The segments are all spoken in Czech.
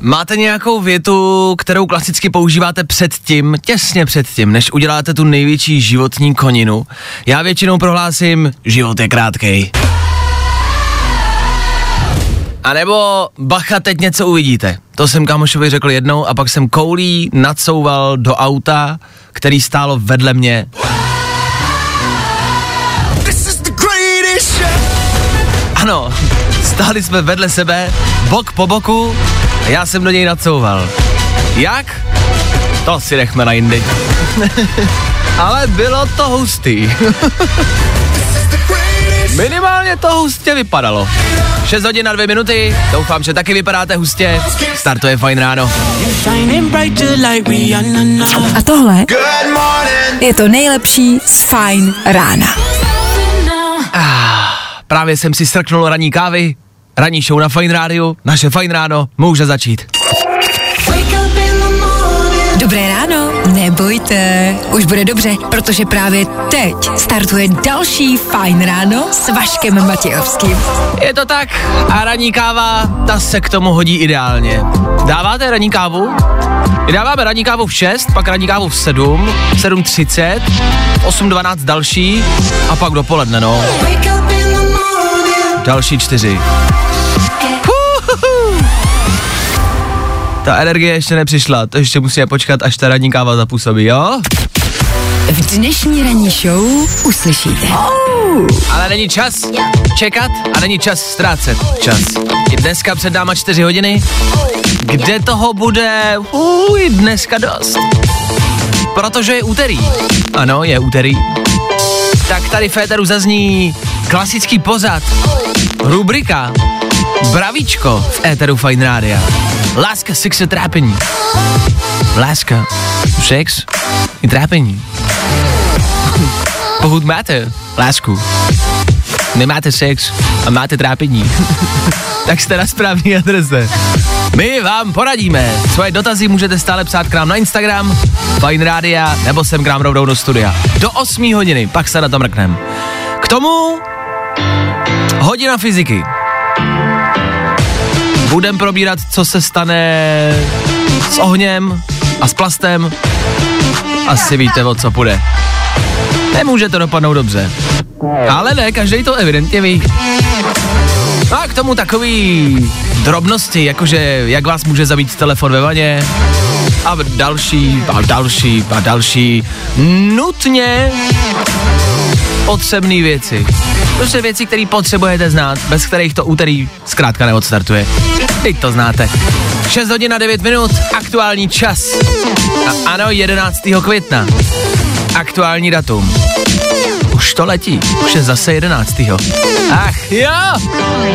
Máte nějakou větu, kterou klasicky používáte před tím, těsně před tím, než uděláte tu největší životní koninu? Já většinou prohlásím, život je krátkej. A nebo bacha, teď něco uvidíte. To jsem kamošovi řekl jednou a pak jsem koulí nadsouval do auta, který stálo vedle mě. Ano, stáli jsme vedle sebe, bok po boku a já jsem do něj nadsouval. Jak? To si nechme na jindy. Ale bylo to hustý. Minimálně to hustě vypadalo. 6 hodin na 2 minuty, doufám, že taky vypadáte hustě. Startuje fajn ráno. A tohle je to nejlepší z Fajn rána. Právě jsem si strknul ranní kávy, ranní show na Fajn rádiu, naše Fajn ráno může začít. Dobré ráno, nebojte, už bude dobře, protože právě teď startuje další Fajn ráno s Vaškem Matějovským. Je to tak a ranní káva, ta se k tomu hodí ideálně. Dáváte ranní kávu? My dáváme ranní kávu v 6, pak ranní kávu v 7, 7.30, 8.12 další a pak dopoledne, no. Další čtyři. Ta energie ještě nepřišla, to ještě musíme počkat, až ta ranní káva zapůsobí, jo? V dnešní ranní show uslyšíte. Ale není čas čekat a není čas ztrácet čas. I dneska před náma čtyři hodiny, kde toho bude uj, dneska dost. Protože je úterý. Ano, je úterý. Tak tady v éteru zazní klasický pozad, rubrika Bravíčko v éteru Fine Rádia. Láska, sex a trápení. Láska, sex i trápení. Pokud máte lásku, nemáte sex a máte trápení, tak jste na správné adrese. My vám poradíme. Svoje dotazy můžete stále psát k nám na Instagram, Fine Rádia, nebo sem k nám rovnou do studia. Do 8 hodiny, pak se na to mrknem. K tomu hodina fyziky. Budem probírat, co se stane s ohněm a s plastem. Asi víte, o co půjde. Nemůže to dopadnout dobře. Ale ne, každý to evidentně ví. No a k tomu takový drobnosti, jakože jak vás může zabít telefon ve vaně a další a další a další nutně potřebné věci. Prostě věci, které potřebujete znát, bez kterých to úterý zkrátka neodstartuje. Teď to znáte. 6 hodin a 9 minut, aktuální čas. A ano, 11. května. Aktuální datum. Už to letí, už je zase 11. Ach jo,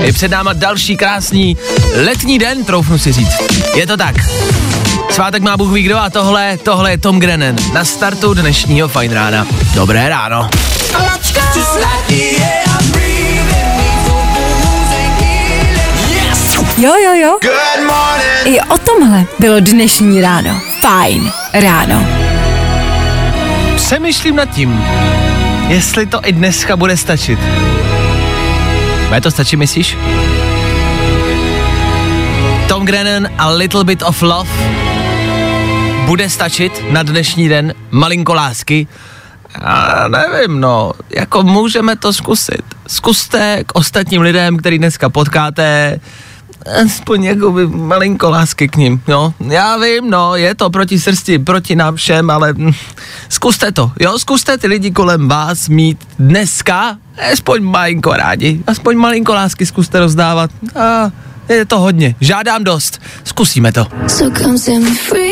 je před náma další krásný letní den, troufnu si říct. Je to tak. Svátek má Bůh ví kdo a tohle, tohle je Tom Grennan na startu dnešního Fine rána. Dobré ráno. Jo, jo, jo. I o tomhle bylo dnešní ráno. Fajn ráno. Přemýšlím nad tím, jestli to i dneska bude stačit. Bude to stačí, myslíš? Tom Grennan a Little Bit of Love bude stačit na dnešní den malinko lásky. Já nevím, no, jako můžeme to zkusit. Zkuste k ostatním lidem, který dneska potkáte, aspoň jakoby malinko lásky k ním, jo. Já vím, no, je to proti srsti, proti nám všem, ale hm, zkuste to, jo, zkuste ty lidi kolem vás mít dneska aspoň malinko rádi, aspoň malinko lásky zkuste rozdávat. A je to hodně, žádám dost, zkusíme to. So come set me free.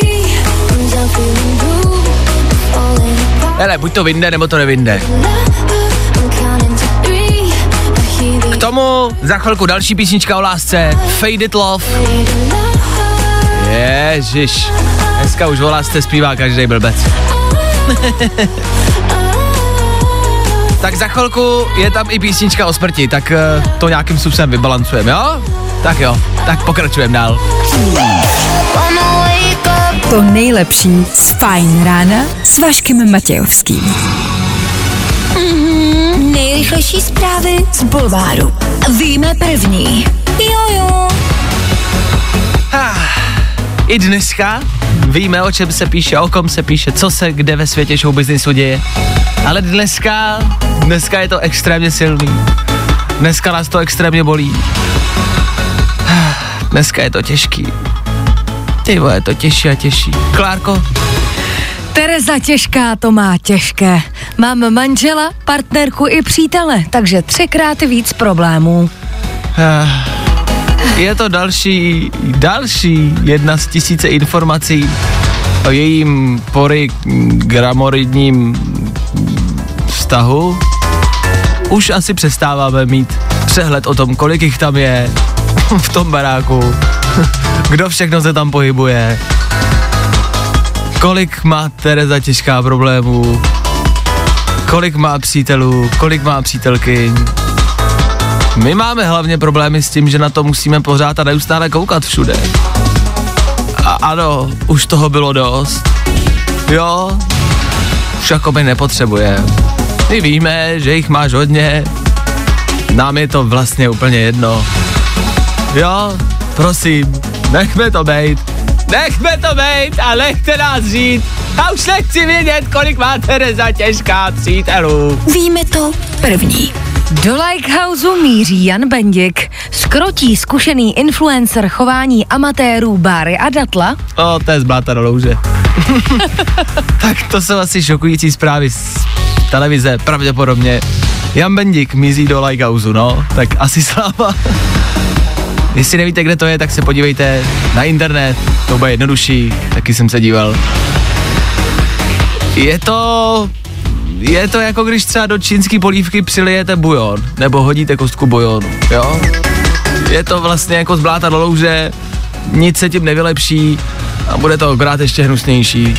Hele, buď to vynde, nebo to nevynde. Tomu za chvilku další písnička o lásce, Faded Love. Ježiš. Dneska už volá jste zpívá každý blbec. tak za chvilku je tam i písnička o smrti, tak eh, to nějakým způsobem vybalancujeme, jo? Tak jo, tak pokračujeme dál. To nejlepší z Fajn rána s Vaškem Matějovským. Nejrychlejší zprávy z Bulváru. Víme první. Jojo. I dneska víme, o čem se píše, o kom se píše, co se kde ve světě show businessu děje. Ale dneska, dneska je to extrémně silný. Dneska nás to extrémně bolí. Dneska je to těžký. Ty vole, je to těžší a těžší. Klárko, Tereza těžká to má těžké. Mám manžela, partnerku i přítele, takže třikrát víc problémů. je to další, další jedna z tisíce informací o jejím polygramoridním vztahu. Už asi přestáváme mít přehled o tom, kolik jich tam je v tom baráku, kdo všechno se tam pohybuje, kolik má Tereza těžká problémů, kolik má přítelů, kolik má přítelky. My máme hlavně problémy s tím, že na to musíme pořád a neustále koukat všude. A ano, už toho bylo dost. Jo, už jako my nepotřebuje. My víme, že jich máš hodně, nám je to vlastně úplně jedno. Jo, prosím, nechme to bejt. Nechme to bejt a nechte nás žít. A už nechci vědět, kolik má Tereza těžká přítelů. Víme to první. Do Likehouse míří Jan Bendik. Skrotí zkušený influencer chování amatérů Báry a Datla. O, to je zbláta do louže. tak to jsou asi šokující zprávy z televize, pravděpodobně. Jan Bendik mizí do Likehouse, no, tak asi sláva. Jestli nevíte, kde to je, tak se podívejte na internet, to bude jednodušší, taky jsem se díval. Je to je to jako když třeba do čínský polívky přilijete bujon, nebo hodíte kostku bujonu, jo? Je to vlastně jako z bláta do louže, nic se tím nevylepší a bude to akorát ještě hnusnější.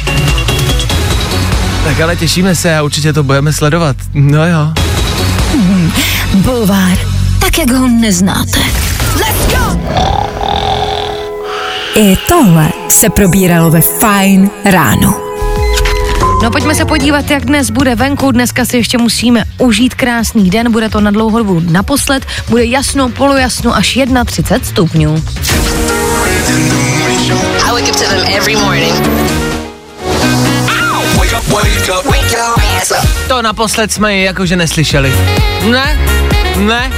Tak ale těšíme se a určitě to budeme sledovat. No jo. Bulvár. Tak, jak ho neznáte. Let's go! I tohle se probíralo ve Fajn ráno. No pojďme se podívat, jak dnes bude venku. Dneska si ještě musíme užít krásný den, bude to na dlouhou dobu naposled. Bude jasno, polojasno až 31 stupňů. To naposled jsme ji jakože neslyšeli. Ne, ne.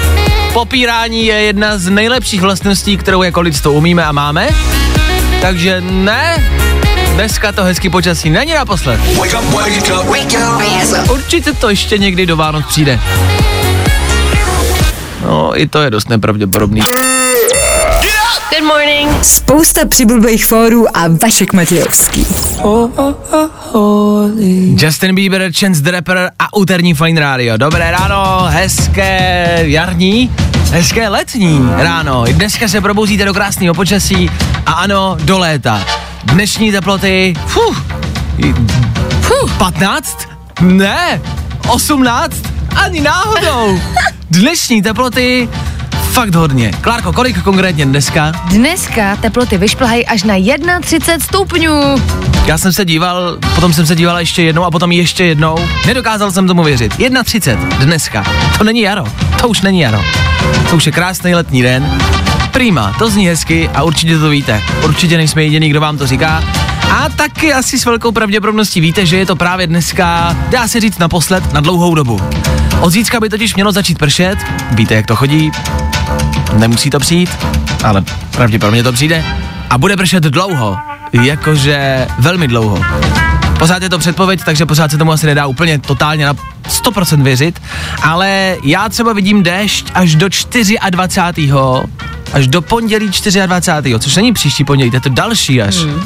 Popírání je jedna z nejlepších vlastností, kterou jako lidstvo umíme a máme. Takže ne, dneska to hezký počasí není naposled. Určitě to ještě někdy do Vánoc přijde. No, i to je dost nepravděpodobný. Good morning. Spousta přibulbých fórů a Vašek Matějovský. Justin Bieber, Chance the Rapper a úterní Fine Radio. Dobré ráno, hezké jarní, hezké letní ráno. Dneska se probouzíte do krásného počasí a ano, do léta. Dnešní teploty, fuh, fuh, 15? Ne, 18? Ani náhodou. Dnešní teploty, fakt hodně. Klárko, kolik konkrétně dneska? Dneska teploty vyšplhají až na 31 stupňů. Já jsem se díval, potom jsem se díval ještě jednou a potom ještě jednou. Nedokázal jsem tomu věřit. 1.30 dneska. To není jaro. To už není jaro. To už je krásný letní den. Prima, to zní hezky a určitě to víte. Určitě nejsme jediný, kdo vám to říká. A taky asi s velkou pravděpodobností víte, že je to právě dneska, dá se říct naposled, na dlouhou dobu. Od zítřka by totiž mělo začít pršet, víte, jak to chodí, nemusí to přijít, ale pravděpodobně to přijde. A bude pršet dlouho, jakože velmi dlouho. Pořád je to předpověď, takže pořád se tomu asi nedá úplně totálně na 100% věřit, ale já třeba vidím déšť až do 24. až do pondělí 24. což není příští pondělí, to je to další až. Hmm.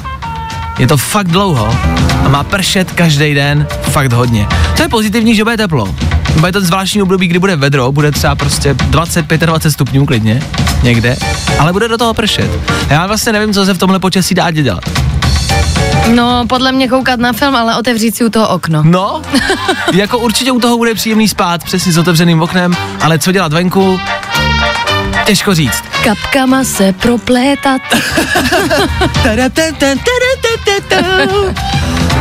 Je to fakt dlouho a má pršet každý den fakt hodně. To je pozitivní, že bude teplo. Bude to zvláštní období, kdy bude vedro, bude třeba prostě 20-25 stupňů klidně, někde, ale bude do toho pršet. Já vlastně nevím, co se v tomhle počasí dá dělat. No, podle mě koukat na film, ale otevřít si u toho okno. No, jako určitě u toho bude příjemný spát, přesně s otevřeným oknem, ale co dělat venku, těžko říct. Kapkama se proplétat.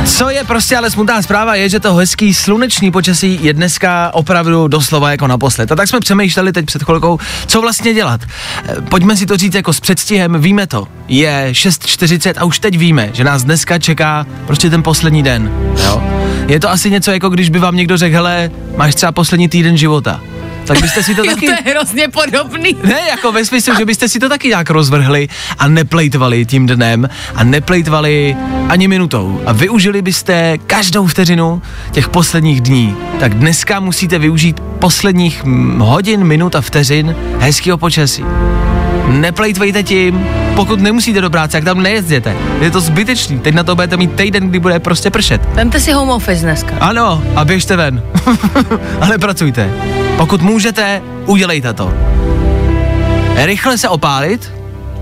Co je prostě ale smutná zpráva je, že to hezký slunečný počasí je dneska opravdu doslova jako naposled. A tak jsme přemýšleli teď před chvilkou, co vlastně dělat. Eh, Pojďme si to říct jako s předstihem, víme to. Je 6.40 a už teď víme, že nás dneska čeká prostě ten poslední den. Jo? Je to asi něco jako když by vám někdo řekl, hele, máš třeba poslední týden života. Tak byste si to Jo, taky... to je hrozně podobný. Ne, jako ve smyslu, že byste si to taky nějak rozvrhli a neplejtvali tím dnem a neplejtvali ani minutou a využili byste každou vteřinu těch posledních dní. Tak dneska musíte využít posledních hodin, minut a vteřin hezkého počasí. Neplejtvejte tím, pokud nemusíte do práce, jak tam nejezděte. Je to zbytečný, teď na to budete mít týden, kdy bude prostě pršet. Vemte si home office dneska. Ano, a běžte ven. Ale pracujte. Pokud můžete, udělejte to. Rychle se opálit,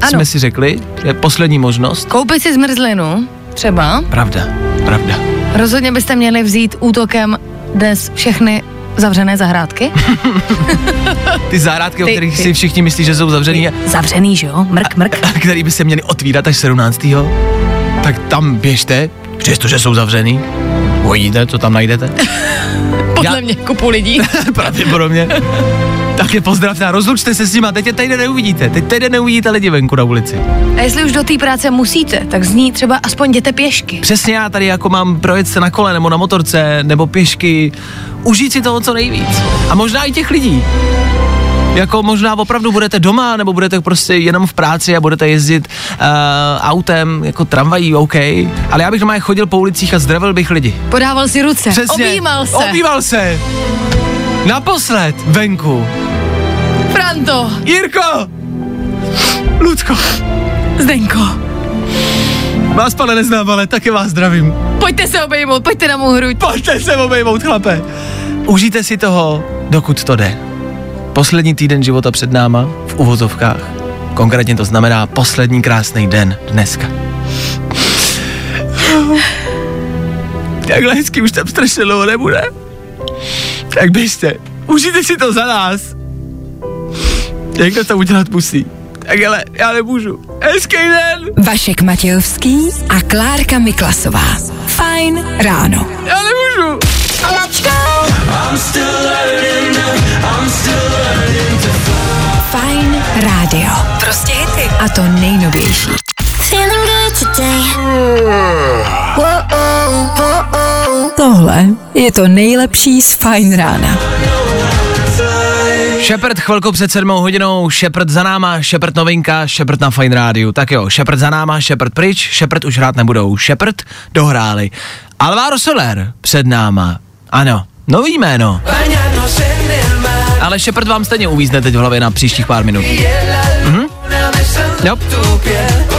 Ano. jsme si řekli, je poslední možnost. Koupit si zmrzlinu, třeba. Pravda, pravda. Rozhodně byste měli vzít útokem dnes všechny zavřené zahrádky. Ty zahrádky, o Ty- kterých ty- si všichni myslí, že jsou zavřený, a Zavřený, že jo? Mrk, mrk. a který by se měli otvírat až 17. Tak tam běžte, přestože jsou zavřený. Uvidíte, co tam najdete. Podle Já- mě kupu lidí. Pravděpodobně. Tak je pozdravte a rozlučte se s nima, teď je tady neuvidíte, teď tady neuvidíte lidi venku na ulici. A jestli už do té práce musíte, tak z ní třeba aspoň jděte pěšky. Přesně já tady jako mám projet se na kole nebo na motorce nebo pěšky, užít si toho co nejvíc. A možná i těch lidí. Jako možná opravdu budete doma, nebo budete prostě jenom v práci a budete jezdit uh, autem, jako tramvají, OK. Ale já bych doma chodil po ulicích a zdravil bych lidi. Podával si ruce, Přesně. objímal se. Objímal se. Naposled venku. Franto, Jirko! Ludko, Zdenko, vás pane neznám, ale taky vás zdravím. pojďte se obejmout, pojďte na mou hruď. Pojďte se obejmout, chlape. Užijte si toho, dokud to jde. Poslední týden života před náma, v uvozovkách. Konkrétně to znamená poslední krásný den dneska. Takhle hezky už tam strašně dlouho nebude. Tak běžte, užijte si to za nás. Někdo to udělat musí. Tak ale já nemůžu. Hezký den! Vašek Matějovský a Klárka Miklasová. Fajn ráno. Já nemůžu! Fajn rádio. Prostě hity. A to nejnovější. Feeling good today. Tohle je to nejlepší z Fajn rána. Šepard chvilku před sedmou hodinou, Šepard za náma, Šepard novinka, Šepard na Fine Rádiu. Tak jo, Šepard za náma, Šepard pryč, Šepard už hrát nebudou, Šepard dohráli. Alvaro Soler před náma, ano, nový jméno. Ale Šepard vám stejně uvízne teď v hlavě na příštích pár minut. Mhm. Jo.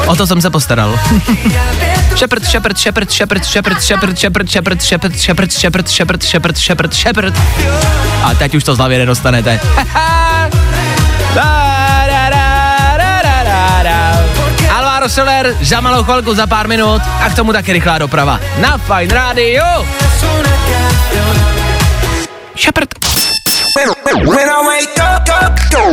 O to jsem se postaral. Šepard, Šepard, Šepard, Šepard, Šepard, Šepard, Šepard, Šepard, Šepard, Šepard, Šepard, Šepard, Šepard, Šepard, Šepard. A teď už to z hlavy nedostanete. Alvaro Soler za malou chvilku, za pár minut a k tomu taky rychlá doprava. Na Fine Radio. Shepard.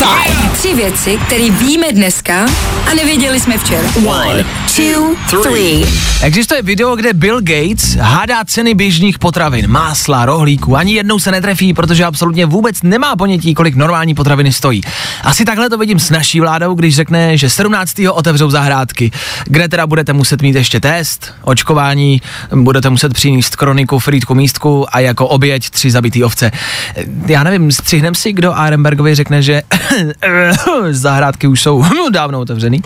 Fajn. Tři věci, které víme dneska a nevěděli jsme včera. One, two, three. Existuje video, kde Bill Gates hádá ceny běžných potravin, másla, rohlíku. Ani jednou se netrefí, protože absolutně vůbec nemá ponětí, kolik normální potraviny stojí. Asi takhle to vidím s naší vládou, když řekne, že 17. otevřou zahrádky, kde teda budete muset mít ještě test, očkování, budete muset přinést kroniku, frýdku, místku a jako oběť tři zabitý ovce. Já nevím, střihnem si, kdo Arenbergovi řekne, že zahrádky už jsou dávno otevřený.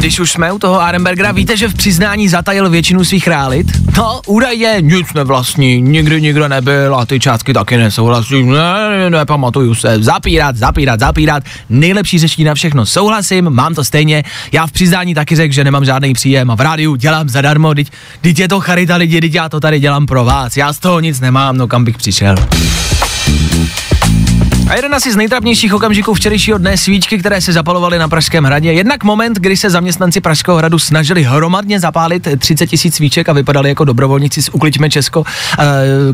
Když už jsme u toho Arenbergera, víte, že v přiznání zatajil většinu svých realit? No, údajně nic nevlastní, nikdy nikdo nebyl a ty částky taky nesouhlasí, ne, ne, nepamatuju se, zapírat, zapírat, zapírat, nejlepší řešení na všechno, souhlasím, mám to stejně, já v přiznání taky řekl, že nemám žádný příjem a v rádiu dělám zadarmo, teď, teď je to charita lidi, teď já to tady dělám pro vás, já z toho nic nemám, no kam bych přišel. A jeden asi z nejtrapnějších okamžiků včerejšího dne svíčky, které se zapalovaly na Pražském hradě. Jednak moment, kdy se zaměstnanci Pražského hradu snažili hromadně zapálit 30 tisíc svíček a vypadali jako dobrovolníci z Ukliďme Česko, eh,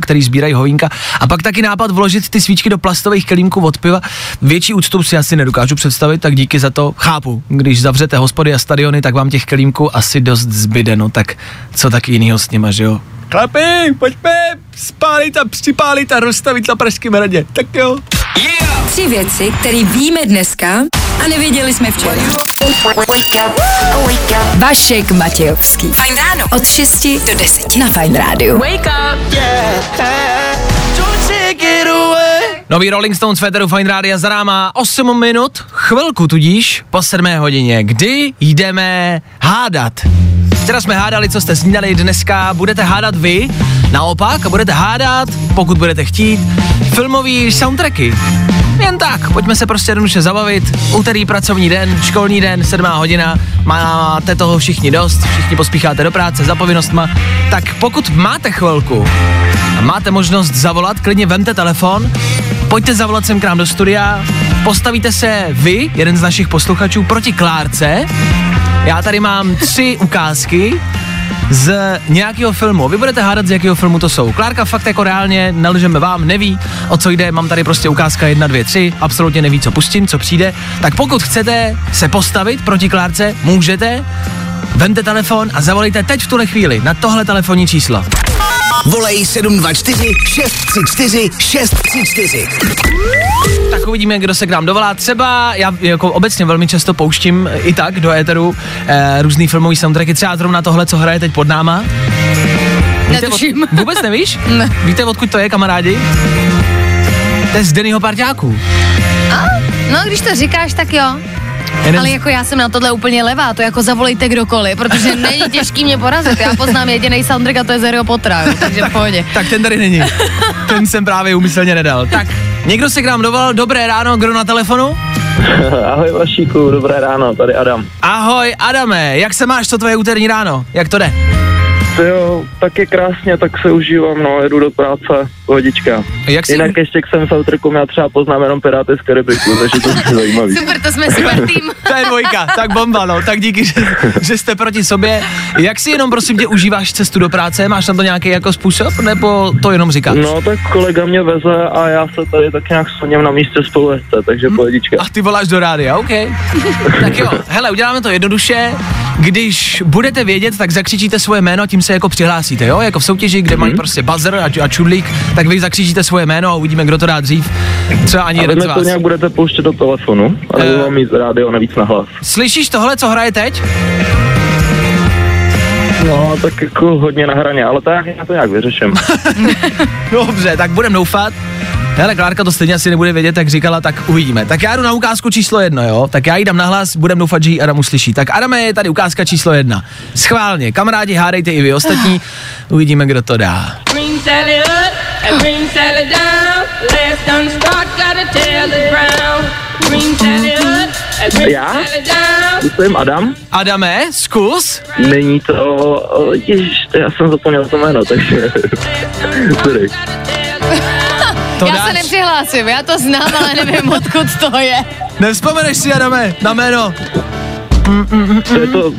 který sbírají hovínka. A pak taky nápad vložit ty svíčky do plastových kelímků od piva. Větší úctu si asi nedokážu představit, tak díky za to. Chápu, když zavřete hospody a stadiony, tak vám těch kelímků asi dost zbyde, no tak co taky jinýho s nima, že jo? Chlapi, pojďme spálit a připálit a rozstavit na Pražském hradě. Tak jo. Yeah. Tři věci, které víme dneska a nevěděli jsme včera. Vašek Matějovský. Fajn ráno. Od 6 do 10 na Fajn rádiu. Wake up! Nový Rolling Stones Federu Fine Rádia za náma 8 minut, chvilku tudíž po 7 hodině, kdy jdeme hádat. Včera jsme hádali, co jste snídali, dneska budete hádat vy, naopak, a budete hádat, pokud budete chtít, filmový soundtracky. Jen tak, pojďme se prostě jednoduše zabavit. Úterý pracovní den, školní den, 7 hodina, máte toho všichni dost, všichni pospícháte do práce za povinnostma, tak pokud máte chvilku a máte možnost zavolat, klidně vemte telefon, pojďte zavolat sem k nám do studia, postavíte se vy, jeden z našich posluchačů, proti Klárce. Já tady mám tři ukázky z nějakého filmu. Vy budete hádat, z jakého filmu to jsou. Klárka fakt jako reálně, nelžeme vám, neví, o co jde, mám tady prostě ukázka 1, 2, 3, absolutně neví, co pustím, co přijde. Tak pokud chcete se postavit proti Klárce, můžete, vemte telefon a zavolejte teď v tuhle chvíli na tohle telefonní číslo. Volej 724 634 634. Tak uvidíme, kdo se k nám dovolá. Třeba já jako obecně velmi často pouštím i tak do éteru eh, různý filmový soundtracky, třeba zrovna tohle, co hraje teď pod náma. Víte, Netuším. Od, vůbec nevíš? Ne. Víte, odkud to je, kamarádi? To je z Dennyho parťáků. No, když to říkáš, tak jo. Jeden Ale jako já jsem na tohle úplně levá, to jako zavolejte kdokoliv, protože není těžký mě porazit. Já poznám jediný soundtrack a to je z Harryho Pottera, jo, takže v pohodě. Tak ten tady není. Ten jsem právě umyslně nedal. Tak, někdo se k nám dovolal. Dobré ráno, kdo na telefonu? Ahoj Vašíku, dobré ráno, tady Adam. Ahoj, Adame, jak se máš, co tvoje úterní ráno? Jak to jde? Jo, tak je krásně, tak se užívám, no, jedu do práce, pohodička. Jak jsi... Jinak ještě k sem soundtracku já třeba poznám jenom Piráty z Karibiku, takže to je zajímavý. Super, to jsme super tým. To je dvojka, tak bomba, no. Tak díky, že, že jste proti sobě. Jak si jenom, prosím tě, užíváš cestu do práce? Máš na to nějaký jako způsob, nebo to jenom říkáš? No tak kolega mě veze a já se tady tak nějak sloním na místě spolu jezdce, takže pohodička. A ty voláš do rádia, OK. tak jo, hele, uděláme to jednoduše. Když budete vědět, tak zakřičíte svoje jméno, tím se jako přihlásíte, jo? Jako v soutěži, kde mají prostě buzzer a, a čudlík, tak vy zakřičíte svoje jméno a uvidíme, kdo to dá dřív. Třeba ani A jeden z mi to vás. nějak budete pouštět do telefonu, ale Eh. uh, mám mít rádio navíc na hlas. Slyšíš tohle, co hraje teď? No, tak jako hodně na hraně, ale to já, já to nějak vyřeším. Dobře, tak budem doufat. Hele, Klárka to stejně asi nebude vědět, jak říkala, tak uvidíme. Tak já jdu na ukázku číslo jedno, jo? Tak já jí dám nahlas, budem doufat, že ji Adam uslyší. Tak Adame, je tady ukázka číslo jedna. Schválně, kamarádi, hádejte i vy ostatní, uvidíme, kdo to dá. Green Sally up and green Sally down. Last done start, gotta tell the brown. Green Sally up and green Já? Jsem Adam, Adame, zkus. není to, o, ježiš, já jsem zapomněl to jméno, takže... Sorry. To Já dáš. se nepřihlásím, já to znám, ale nevím, odkud to je. Nevzpomeneš si, Adame, na jméno. To je to,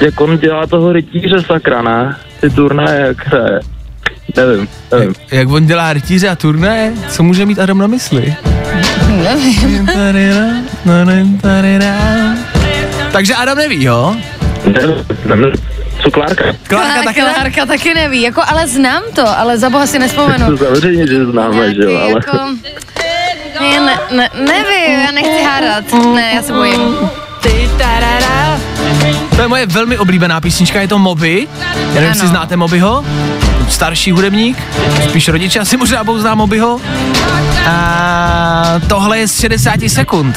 jak on dělá toho rytíře sakra, ne? Ty turnaje, jak hraje. Nevím, nevím. Jak on dělá rytíře a turné, co může mít Adam na mysli? Takže Adam neví, jo? nevím, nevím. Co Klárka? Klárka taky ne? Klárka taky neví, jako ale znám to, ale za boha si nespomenu. To samozřejmě, že známe, že jo, ale... jako... Já ne, ne, nevím, já nechci hádat. Ne, já se bojím. To je moje velmi oblíbená písnička, je to Moby. Já nevím, jestli znáte Mobyho. Starší hudebník, spíš rodiče asi možná znát Mobyho. A tohle je z 60 sekund.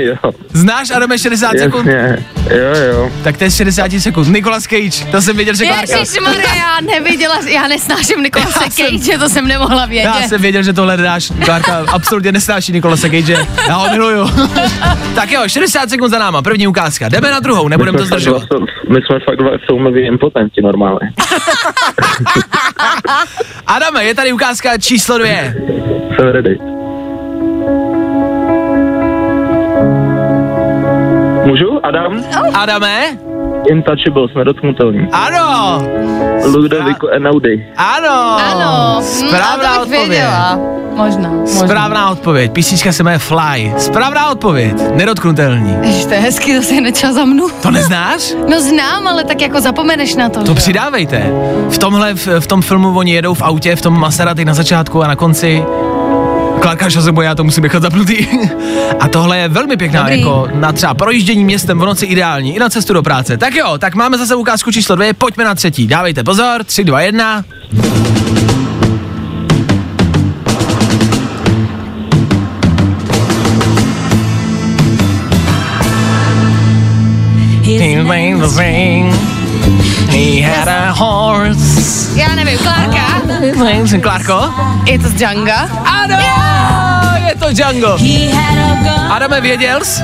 Jo, Znáš Adame 60 sekund? jasně, jo, jo. Tak to je z 60 sekund. Nicolas Cage, to jsem věděl, že Klárka. Ježišmarja, já nevěděla, já nesnáším Nikolase Já jsem- Cage, to jsem nemohla vědět. Já jsem věděl, že tohle dáš. Klárka absolutně nesnáší Nikolase Cage. Já ho miluju. tak jo, 60 sekund za náma, první ukázka. Jdeme na druhou, nebudeme to My jsme fakt zdržovat. dva- My jsme fakt dva filmoví impotenti normálně. Adame, je tady ukázka číslo dvě. Jsem ready. Můžu? Adam? Adame? Intouchables, nedotknutelný. Ano, Ludovico Einaudi. ano. Ano, Správná bych odpověď. věděla. Možná, možná. Správná odpověď. Písnička se jmenuje Fly. Správná odpověď. Nedotknutelný. Ježiš, to je hezky, to se nečas za mnou. To neznáš? No znám, ale tak jako zapomeneš na to. To že přidávejte. V tomhle, v, v tom filmu oni jedou v autě, v tom Maserati na začátku a na konci Klárka Šazebo, já to musím nechat zapnutý. A tohle je velmi pěkná, Dobrý. jako na třeba projíždění městem v noci ideální, i na cestu do práce. Tak jo, tak máme zase ukázku číslo dvě, pojďme na třetí. Dávejte pozor, tři, dva, jedna. He had a horse. Já nevím, Klárka, Klárko? je to z? Ano, je to Django. Adame, věděl jsi?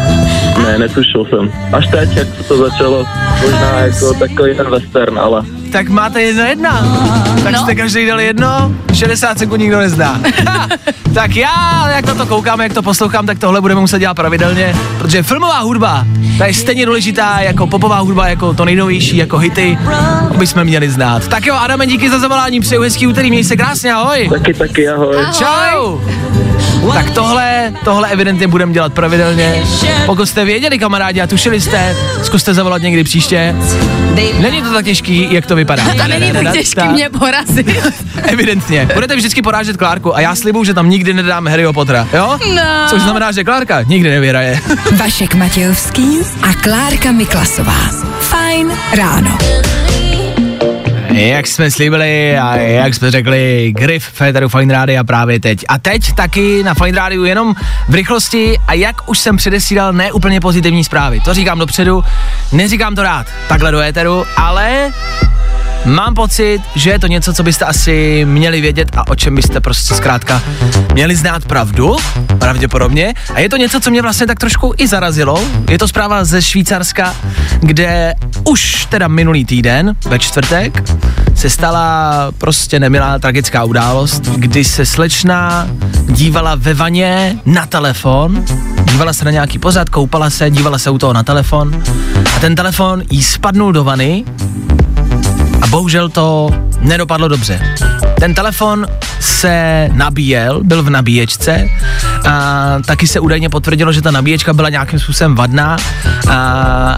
Ne, netušil jsem. Až teď, jak se to začalo, možná jako takový ten western, ale Tak máte jedno jedna. Tak No. jste každý dali jedno, 60 sekund nikdo nezná. Ha, tak já, jak na to koukám, jak to poslouchám, tak tohle budeme muset dělat pravidelně, protože filmová hudba, ta je stejně důležitá jako popová hudba, jako to nejnovější, jako hity, aby jsme měli znát. Tak jo, Adame, díky za zavolání, přeju hezký úterý, měj se krásně, ahoj. taky, taky, ahoj. Čau! Tak tohle, tohle evidentně budeme dělat pravidelně. Pokud jste věděli, kamarádi, a tušili jste, zkuste zavolat někdy příště. Není to tak těžký, jak to vypadá. To není tak těžký mě porazit. Evidentně. Budete vždycky porážet Klárku a já slibuju, že tam nikdy nedáme Harryho Pottera, jo? No. Což znamená, že Klárka nikdy nevyhraje. Vašek Matějovský a Klárka Miklasová. Fajn ráno. Jak jsme slíbili a jak jsme řekli, Griff Féteru Fine Rádia právě teď. A teď taky na Fine Rádiu jenom v rychlosti a jak už jsem předesílal, ne úplně pozitivní zprávy. To říkám dopředu, neříkám to rád takhle do éteru, ale Mám pocit, že je to něco, co byste asi měli vědět a o čem byste prostě zkrátka měli znát pravdu, pravděpodobně. A je to něco, co mě vlastně tak trošku i zarazilo. Je to zpráva ze Švýcarska, kde už teda minulý týden, ve čtvrtek, se stala prostě nemilá tragická událost, kdy se slečna dívala ve vaně na telefon, dívala se na nějaký pořad, koupala se, dívala se u toho na telefon a ten telefon jí spadnul do vany a bohužel to nedopadlo dobře. Ten telefon se nabíjel, byl v nabíječce a taky se údajně potvrdilo, že ta nabíječka byla nějakým způsobem vadná a,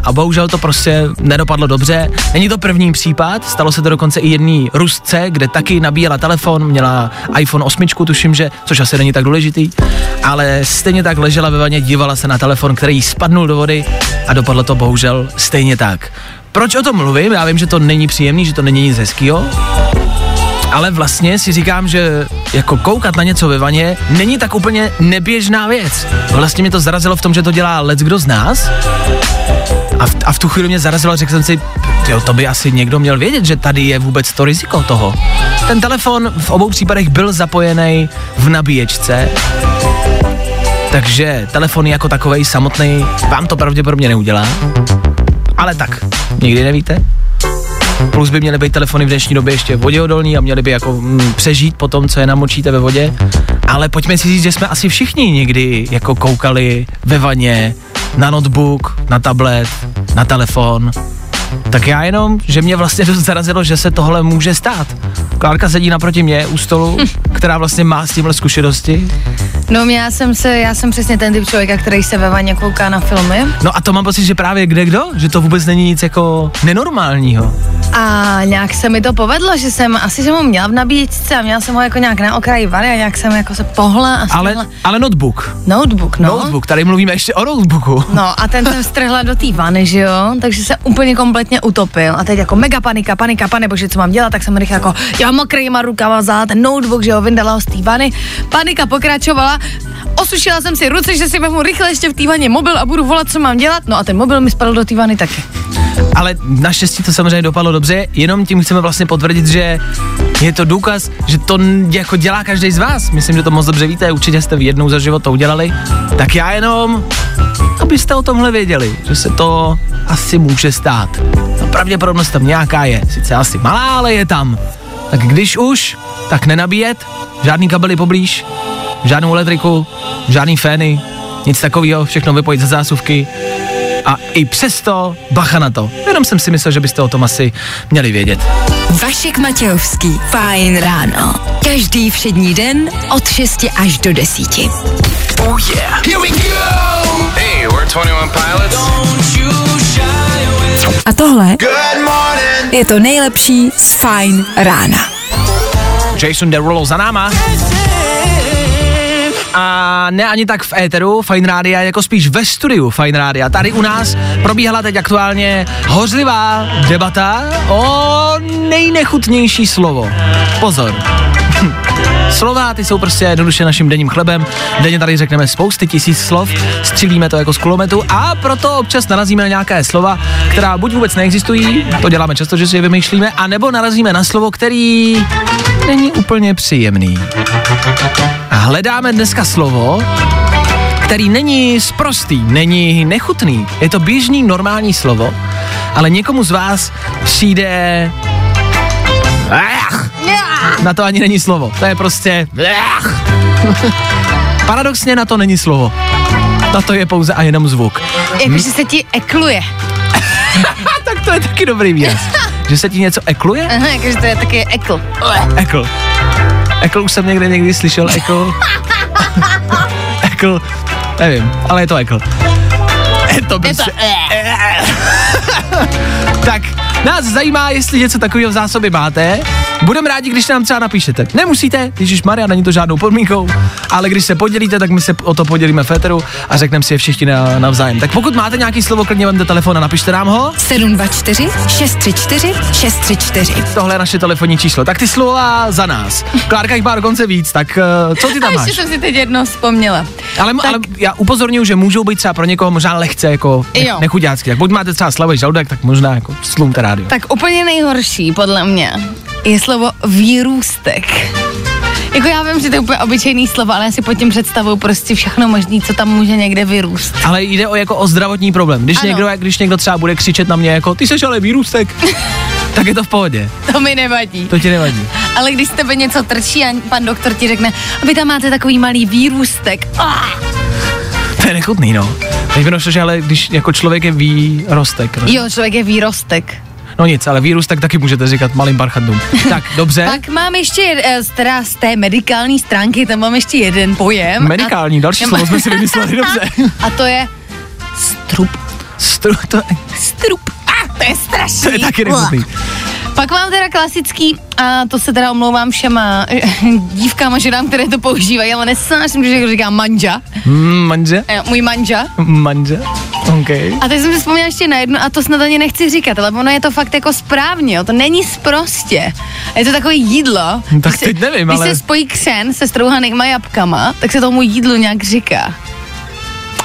a bohužel to prostě nedopadlo dobře. Není to první případ, stalo se to dokonce i jedný Rusce, kde taky nabíjela telefon, měla iPhone 8, tuším, že, což asi není tak důležitý, ale stejně tak ležela ve vaně, dívala se na telefon, který spadnul do vody a dopadlo to bohužel stejně tak. Proč o tom mluvím? Já vím, že to není příjemný, že to není nic hezkýho, ale vlastně si říkám, že jako koukat na něco ve vaně není tak úplně neběžná věc. Vlastně mě to zarazilo v tom, že to dělá let kdo z nás. A v, a v tu chvíli mě zarazilo, řekl jsem si, jo, to by asi někdo měl vědět, že tady je vůbec to riziko toho. Ten telefon v obou případech byl zapojený v nabíječce, takže telefon jako takovej samotný vám to pravděpodobně neudělá. Ale tak, nikdy nevíte. Plus by měly být telefony v dnešní době ještě voděodolní a měly by jako mm, přežít po tom, co je namočíte ve vodě. Ale pojďme si říct, že jsme asi všichni někdy jako koukali ve vaně na notebook, na tablet, na telefon. Tak já jenom, že mě vlastně dost zarazilo, že se tohle může stát. Klárka sedí naproti mě u stolu, která vlastně má s tímhle zkušenosti. No já jsem se, já jsem přesně ten typ člověka, který se ve vaně kouká na filmy. No a to mám pocit, že právě kde kdo, že to vůbec není nic jako nenormálního. A nějak se mi to povedlo, že jsem asi jsem ho měla v nabíječce a měla jsem ho jako nějak na okraji vany a nějak jsem jako se pohla a Ale, strhla. ale notebook. Notebook, no. Notebook, tady mluvíme ještě o notebooku. No a ten jsem strhla do té vany, že jo, takže se úplně kompletně utopil a teď jako mega panika, panika, pane bože, co mám dělat, tak jsem rychle jako, já mokrýma rukama vzala ten notebook, že ho vyndala ho z té vany. Panika pokračovala, osušila jsem si ruce, že si vezmu rychle ještě v té vaně mobil a budu volat, co mám dělat. No a ten mobil mi spadl do té vany taky. Ale naštěstí to samozřejmě dopadlo dobře, jenom tím chceme vlastně potvrdit, že je to důkaz, že to jako dělá každý z vás. Myslím, že to moc dobře víte, určitě jste jednou za život to udělali. Tak já jenom, abyste o tomhle věděli, že se to asi může stát. No, pravděpodobnost tam nějaká je, sice asi malá, ale je tam. Tak když už, tak nenabíjet, žádný kabely poblíž, žádnou elektriku, žádný fény, nic takového, všechno vypojit ze zásuvky, a i přesto bacha na to. Jenom jsem si myslel, že byste o tom asi měli vědět. Vašek Matějovský. Fajn ráno. Každý všední den od 6 až do 10. Oh yeah. Here we go. Hey, we're 21 Pilots. A tohle Good morning. je to nejlepší z Fajn rána. Jason Derulo za náma. A ne ani tak v éteru Fine Rádia, jako spíš ve studiu Fine Rádia. Tady u nás probíhala teď aktuálně hořlivá debata o nejnechutnější slovo. Pozor. Slova, ty jsou prostě jednoduše naším denním chlebem. Denně tady řekneme spousty tisíc slov, střílíme to jako z kulometu a proto občas narazíme na nějaké slova, která buď vůbec neexistují, to děláme často, že si je vymýšlíme, anebo narazíme na slovo, který není úplně příjemný. A hledáme dneska slovo, který není sprostý, není nechutný. Je to běžný, normální slovo, ale někomu z vás přijde... Ach, na to ani není slovo. To je prostě... Paradoxně na to není slovo. Na to je pouze a jenom zvuk. Jakože se ti ekluje. tak to je taky dobrý výraz. Že se ti něco ekluje? Aha, jakože to je taky ekl. Ekl. Ekl už jsem někde někdy slyšel, ekl. ekl. Nevím, ale je to ekl. Je to Je to prostě... tak nás zajímá, jestli něco takového v zásobě máte. Budeme rádi, když nám třeba napíšete. Nemusíte, Ježíš Maria, není to žádnou podmínkou, ale když se podělíte, tak my se o to podělíme Féteru a řekneme si je všichni na, navzájem. Tak pokud máte nějaký slovo, klidně vemte telefon a napište nám ho. 724 634 634. Tohle je naše telefonní číslo. Tak ty slova za nás. Klárka jich má dokonce víc, tak uh, co ty tam máš? ještě jsem si teď jedno vzpomněla. Ale, Tak- ale já upozorňuji, že můžou být třeba pro někoho možná lehce jako ne, nechudácky. Tak buď máte třeba slavý žaludek, tak možná jako slumte rádio. Tak úplně nejhorší, podle mě, je slovo výrůstek. Jako já vím, že to je úplně obyčejný slovo, ale já si pod tím představuju prostě všechno možné, co tam může někde vyrůst. Ale jde o jako o zdravotní problém. Když Ano. někdo, když někdo třeba bude křičet na mě jako ty seš ale výrůstek, tak je to v pohodě. To mi nevadí. To ti nevadí. Ale když z tebe něco trčí a pan doktor ti řekne, a vy tam máte takový malý výrůstek. Ah! To je nechutný, no. Teď mi došlo, že ale když jako člověk je výrostek. No, Jo, člověk je výrostek. No nic, ale výrůstek taky můžete říkat malým barchandům. tak, dobře. Pak mám ještě, eh, z- teda z té medikální stránky, tam mám ještě jeden pojem. Medikální, další Já slovo jsme si vymysleli, dobře. A to je strup. Stru, to, Strup. A, to je strašný. to je taky nechutný. Pak mám teda klasický, a to se teda omlouvám všema eh, dívkám a ženám, které to používají, ale nesnáším, že říkám manja. Mm, manže? Eh, Můj manja. Manže? OK. A teď jsem si vzpomněla ještě na jedno a to snad ani nechci říkat, ale ono je to fakt jako správně, jo, to není sprostě. Je to takové jídlo. Tak když se- teď nevím, když ale- se spojí křen se strouhanýma jabkama, tak se tomu jídlu nějak říká.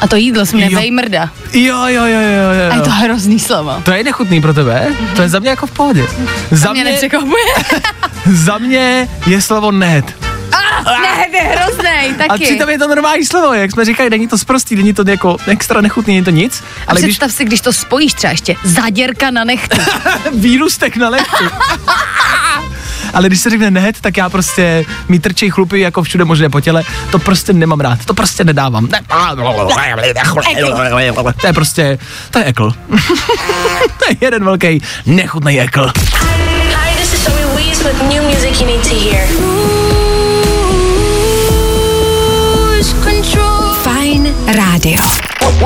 A to jídlo se jmenuje Jo. vejmrda. Jo, jo, jo, jo, jo. A je to hrozný slovo. To je nechutný pro tebe? To je za mě jako v pohodě. Za Mě mě, za mě je slovo net. ne, to je hroznej, A taky. přitom je to normální slovo, jak jsme říkali, není to sprostý, není to jako extra nechutný, není to nic. A Ale když představ si, když to spojíš třeba ještě, zaděrka na nechtu. výrůstek na lehtu. Ale když se řekne net, tak já prostě mi trčí chlupy jako všude možné po těle. To prostě nemám rád, to prostě nedávám. Ne. To je prostě, to je ekl. to je jeden velký nechutný ekl. Hi, this is Zoe Wees with new music you need to hear.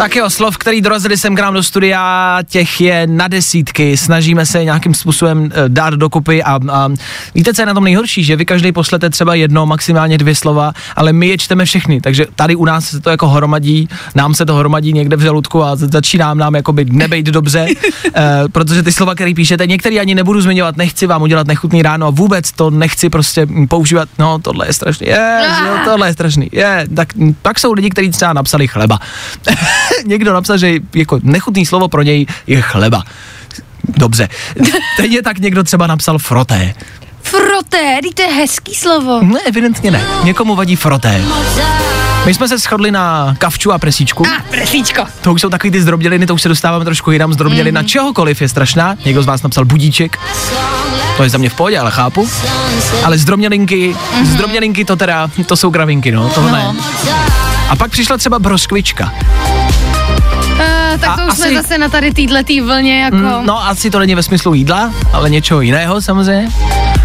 Tak jo, slov, který dorazili sem k nám do studia, těch je na desítky. Snažíme se nějakým způsobem eh, dát dokupy a, a víte, co je na tom nejhorší, že vy každý poslete třeba jedno, maximálně dvě slova, ale my je čteme všechny, takže tady u nás se to jako hromadí, nám se to hromadí někde v žaludku a začíná nám jakoby nebejt dobře, eh, protože ty slova, které píšete, některý ani nebudu zmiňovat, nechci vám udělat nechutný ráno a vůbec to nechci prostě používat, no tohle je strašný, je, jo, tohle je strašný, je, tak pak jsou lidi, kteří třeba napsali chleba. Někdo napsal, že jako nechutný slovo pro něj je chleba. Dobře. Stejně tak někdo třeba napsal froté. Froté, teď to je hezký slovo. Ne, evidentně ne. Někomu vadí froté. My jsme se shodli na kavču a presíčku. A, presíčko. To už jsou takový ty zdrobněliny, to už se dostáváme trošku jinam. Zdrobnělina mm. čehokoliv je strašná. Někdo z vás napsal budíček. To je za mě v pohodě, ale chápu. Ale zdrobnělinky, mm-hmm. zdrobnělinky to teda, to jsou gravinky, no, to ne. A pak přišla třeba broskvička. Uh, tak to A už jsme asi- zase na tady týhletý vlně, jako... Mm, no, asi to není ve smyslu jídla, ale něčeho jiného samozřejmě.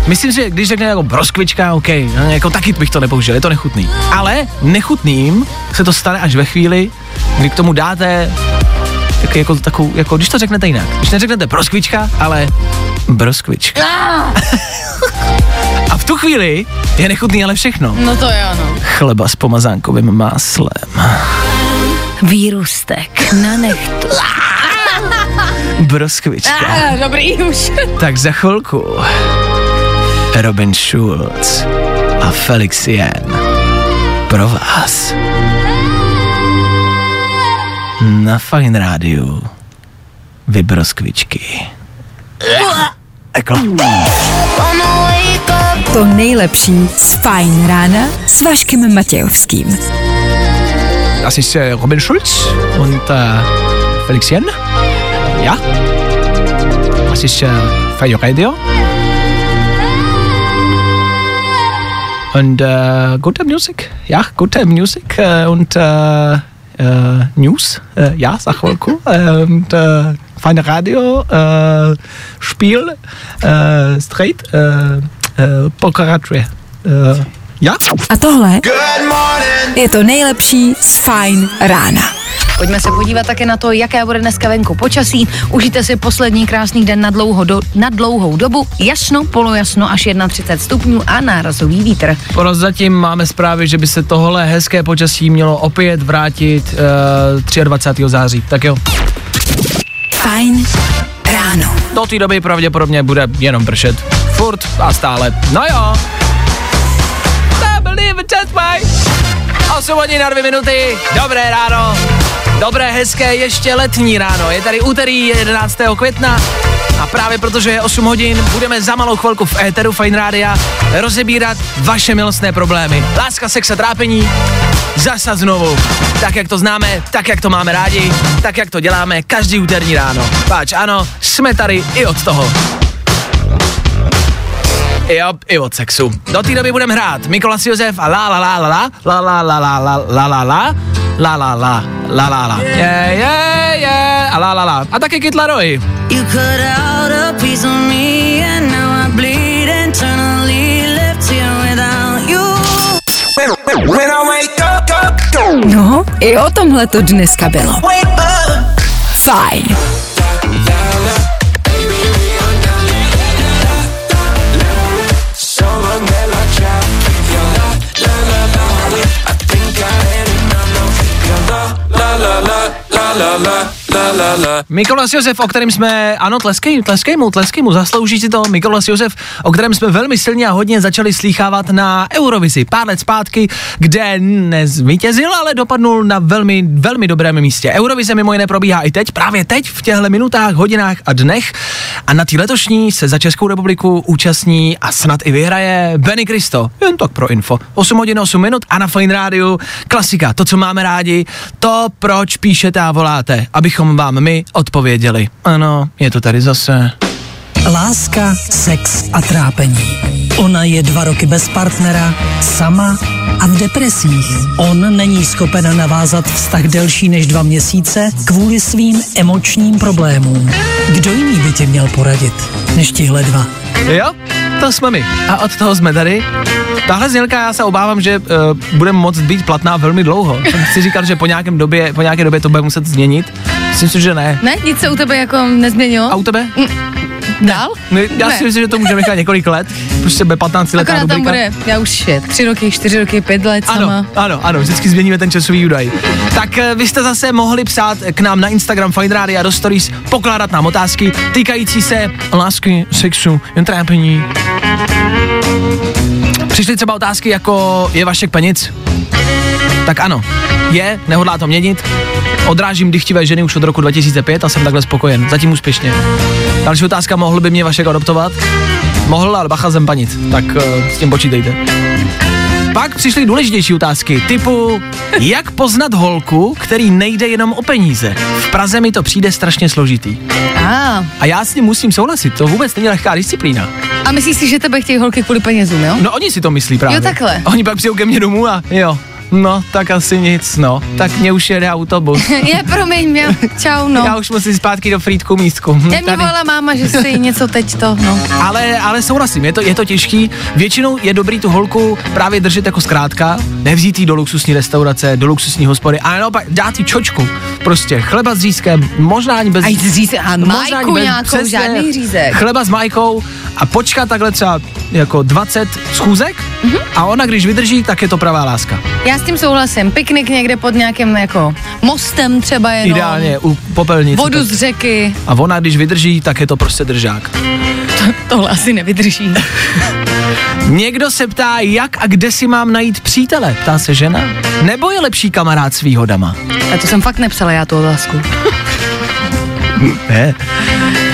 Myslím že když řekne jako broskvička, OK, jako taky bych to nepoužil, je to nechutný. Ale nechutným se to stane až ve chvíli, kdy k tomu dáte tak jako, takovou, jako když to řeknete jinak. Když neřeknete broskvička, ale broskvička. A v tu chvíli je nechutný ale všechno. No to jo, no. Chleba s pomazánkovým máslem. Výrůstek na nechtu. Broskvička. Ah, dobrý už. Tak za chvilku Robin Schulz a Felix Jen pro vás na Fine Rádiu Vybroskvičky. Jako. To nejlepší z Fajn rána s Vaškem Matějovským. Das ist äh, Robin Schulz und äh, Felix Jen. Ja. Das ist äh, Fire Radio. Und äh, gute Musik. Ja, gute Musik äh, und äh, äh, News. Äh, ja, sag chvilku. Äh, und äh, feine Radio. Spiel. Straight. Äh, äh, Ja. A tohle je to nejlepší z Fajn rána. Pojďme se podívat také na to, jaké bude dneska venku počasí. Užijte si poslední krásný den na, dlouho do, na dlouhou dobu. Jasno, polojasno až 31 stupňů a nárazový vítr. Prozatím máme zprávy, že by se tohle hezké počasí mělo opět vrátit uh, 23. září. Tak jo. Fajn ráno. Do té doby pravděpodobně bude jenom pršet. Furt a stále. No jo. Just might. 8 hodin na 2 minuty. Dobré ráno. Dobré, hezké, ještě letní ráno. Je tady úterý 11. května a právě protože je 8 hodin, budeme za malou chvilku v éteru Fine Rádia rozebírat vaše milostné problémy. Láska, sex a trápení. Zasa znovu. Tak, jak to známe, tak, jak to máme rádi, tak, jak to děláme každý úterní ráno. Páč, ano, jsme tady i od toho. Jo, i od sexu. Do té doby budeme hrát Mikolas Josef a la la la la la la la la la la la la la la la la la la la je je je a la la la a taky Kid Laroi. You cut out a piece of me and now I bleed internally left here without you. When I wake up, up, up, No, i o tomhle to dneska bylo. la la. Mikolas Josef, o kterém jsme, ano, tleskej, tleskej mu, tleskej mu, zaslouží si to Mikolas Josef, o kterém jsme velmi silně a hodně začali slýchávat na Eurovizi pár let zpátky, kde nezvítězil, ale dopadnul na velmi, velmi dobrém místě. Eurovize mimo jiné probíhá i teď, právě teď, v těchto minutách, hodinách a dnech. A na té letošní se za Českou republiku účastní a snad i vyhraje Benny Kristo. Jen tak pro info. 8 hodin 8 minut a na Fine Rádiu klasika, to, co máme rádi, to, proč píšete a voláte, abychom vám my odpověděli. Ano, je to tady zase. Láska, sex a trápení. Ona je dva roky bez partnera, sama a v depresích. On není schopen navázat vztah delší než dva měsíce kvůli svým emočním problémům. Kdo jiný by ti měl poradit, než tihle dva? Jo? to jsme my. A od toho jsme tady. Tahle znělka já se obávám, že uh, bude moct být platná velmi dlouho. Jsem si říkal, že po, nějakém době, po nějaké době to bude muset změnit. Myslím si, že ne. Ne, nic se u tebe jako nezměnilo? A u tebe? Dál? No, já Ne. si myslím, že to může nechat několik let. Prostě bude 15 letá Akorát tam bude, já už je tři roky, čtyři roky, pět let sama. Ano, ano, ano, vždycky změníme ten časový údaj. Tak eh, vy jste zase mohli psát k nám na Instagram Fine Radio a do stories, pokládat nám otázky týkající se lásky, sexu, jen trápení. Přišly třeba otázky jako je Vašek Penic? Tak ano, je, nehodlá to měnit. Odrážím dychtivé ženy už od roku 2005 a jsem takhle spokojen, zatím úspěšně. Další otázka, mohl by mě Vašek adoptovat? Mohl, ale bacha zempanit, tak uh, s tím počítejte. Pak přišly důležitější otázky, typu, jak poznat holku, který nejde jenom o peníze. V Praze mi to přijde strašně složitý. A, A já s ním musím souhlasit, to vůbec není lehká disciplína. a myslíš si, že tebe chtějí holky kvůli penězům, jo? No oni si to myslí právě. Jo, takhle. Oni pak přijdou ke mně domů a jo, no, tak asi nic, no. Tak mě už jede autobus. je, promiň mě, čau, no. Já už musím zpátky do frýdku místku. Mě tady. volala máma, že si něco teď to, no. Ale, ale souhlasím, je to, je to těžký. Většinou je dobrý tu holku právě držet jako zkrátka, nevzít jí do luxusní restaurace, do luxusní hospody, ale naopak dát jí čočku. Prostě chleba s řízkem, možná ani bez... A jít říct, a možná majku ani bez- nějakou, přesně, žádný řízek. Chleba s majkou a počkat takhle třeba jako 20 schůzek Mhm. a ona když vydrží, tak je to pravá láska. Já s tím souhlasím. Piknik někde pod nějakým jako mostem třeba jenom. Ideálně u popelnice. Vodu tak- z řeky. A ona, když vydrží, tak je to prostě držák. Tohle asi nevydrží. Někdo se ptá, jak a kde si mám najít přítele, ptá se žena. Nebo je lepší kamarád s výhodama? A to jsem fakt nepsala já tu otázku. Ne.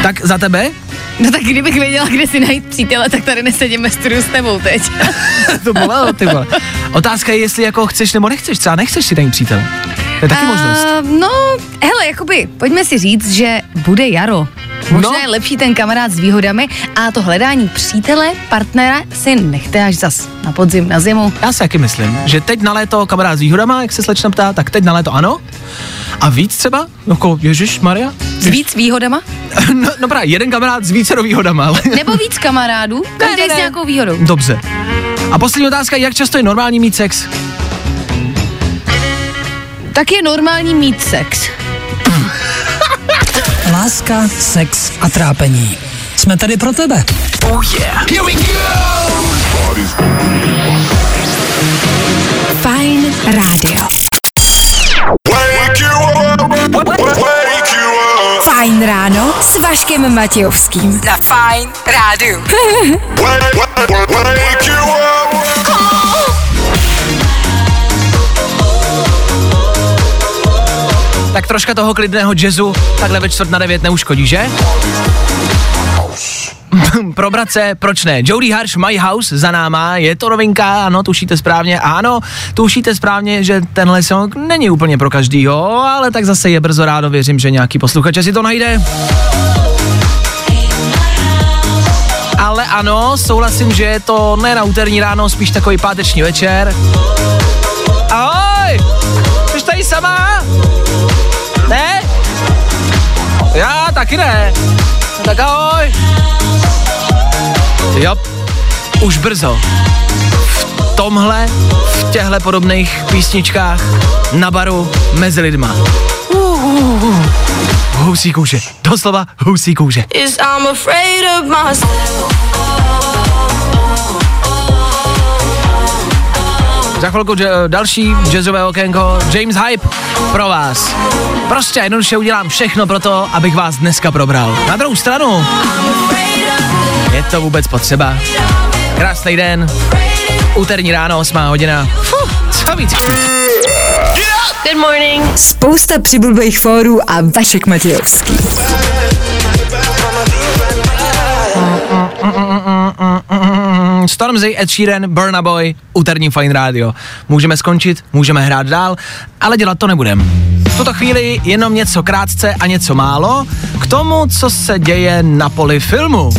Tak za tebe? No tak kdybych věděla, kde si najít přítele, tak tady nesedím ve studiu s tebou teď. to bylo, ty vole. Otázka je, jestli jako chceš nebo nechceš, třeba nechceš si najít přítele. To je taky možnost. A, no, hele, jakoby, pojďme si říct, že bude jaro. Možná No. je lepší ten kamarád s výhodami a to hledání přítele, partnera si nechte až zas na podzim, na zimu. Já si taky myslím, že teď na léto kamarád s výhodama, jak se slečna ptá, tak teď na léto ano. A víc třeba? Jako, Ježíš Maria? S víc výhodama? No, no právě, jeden kamarád s více výhodama, ale... Nebo víc kamarádů? Každý ne, s ne. nějakou výhodou. Dobře. A poslední otázka, jak často je normální mít sex? Tak je normální mít sex. Láska, sex a trápení. Jsme tady pro tebe. Oh yeah. Here we go. Fajn rádio. Fajn ráno s Vaškem Matějovským. Na Fajn rádiu. Wake, wake, wake you up. Tak troška toho klidného jazzu takhle ve čtvrt na devět neuškodí, že? Probrat se, proč ne? Jody Harsh, My House za náma, je to novinka, ano, tušíte správně, ano, tušíte správně, že tenhle song není úplně pro každýho, ale tak zase je brzo rádo, věřím, že nějaký posluchač si to najde. Ale ano, souhlasím, že je to ne na úterní ráno, spíš takový páteční večer. Ahoj! Jsi tady sama? Ne? Já taky ne. Tak ahoj. Jo, už brzo. V tomhle, v těchhle podobných písničkách na baru mezi lidma. Uh, uh, uh. Housí kůže, doslova housí kůže. Za chvilku dž- další jazzové okénko, James Hype pro vás. Prostě a jednoduše udělám všechno pro to, abych vás dneska probral. Na druhou stranu, je to vůbec potřeba. Krásný den, úterní ráno, 8 hodina. Fuh, co víc? Good morning. Spousta přibulbých fórů a Vašek Matějovský. Mm, Stormzy, Ed Sheeran, Burna Boy, úterní Fine Radio. Můžeme skončit, můžeme hrát dál, ale dělat to nebudem. V tuto chvíli jenom něco krátce a něco málo k tomu, co se děje na poli filmu.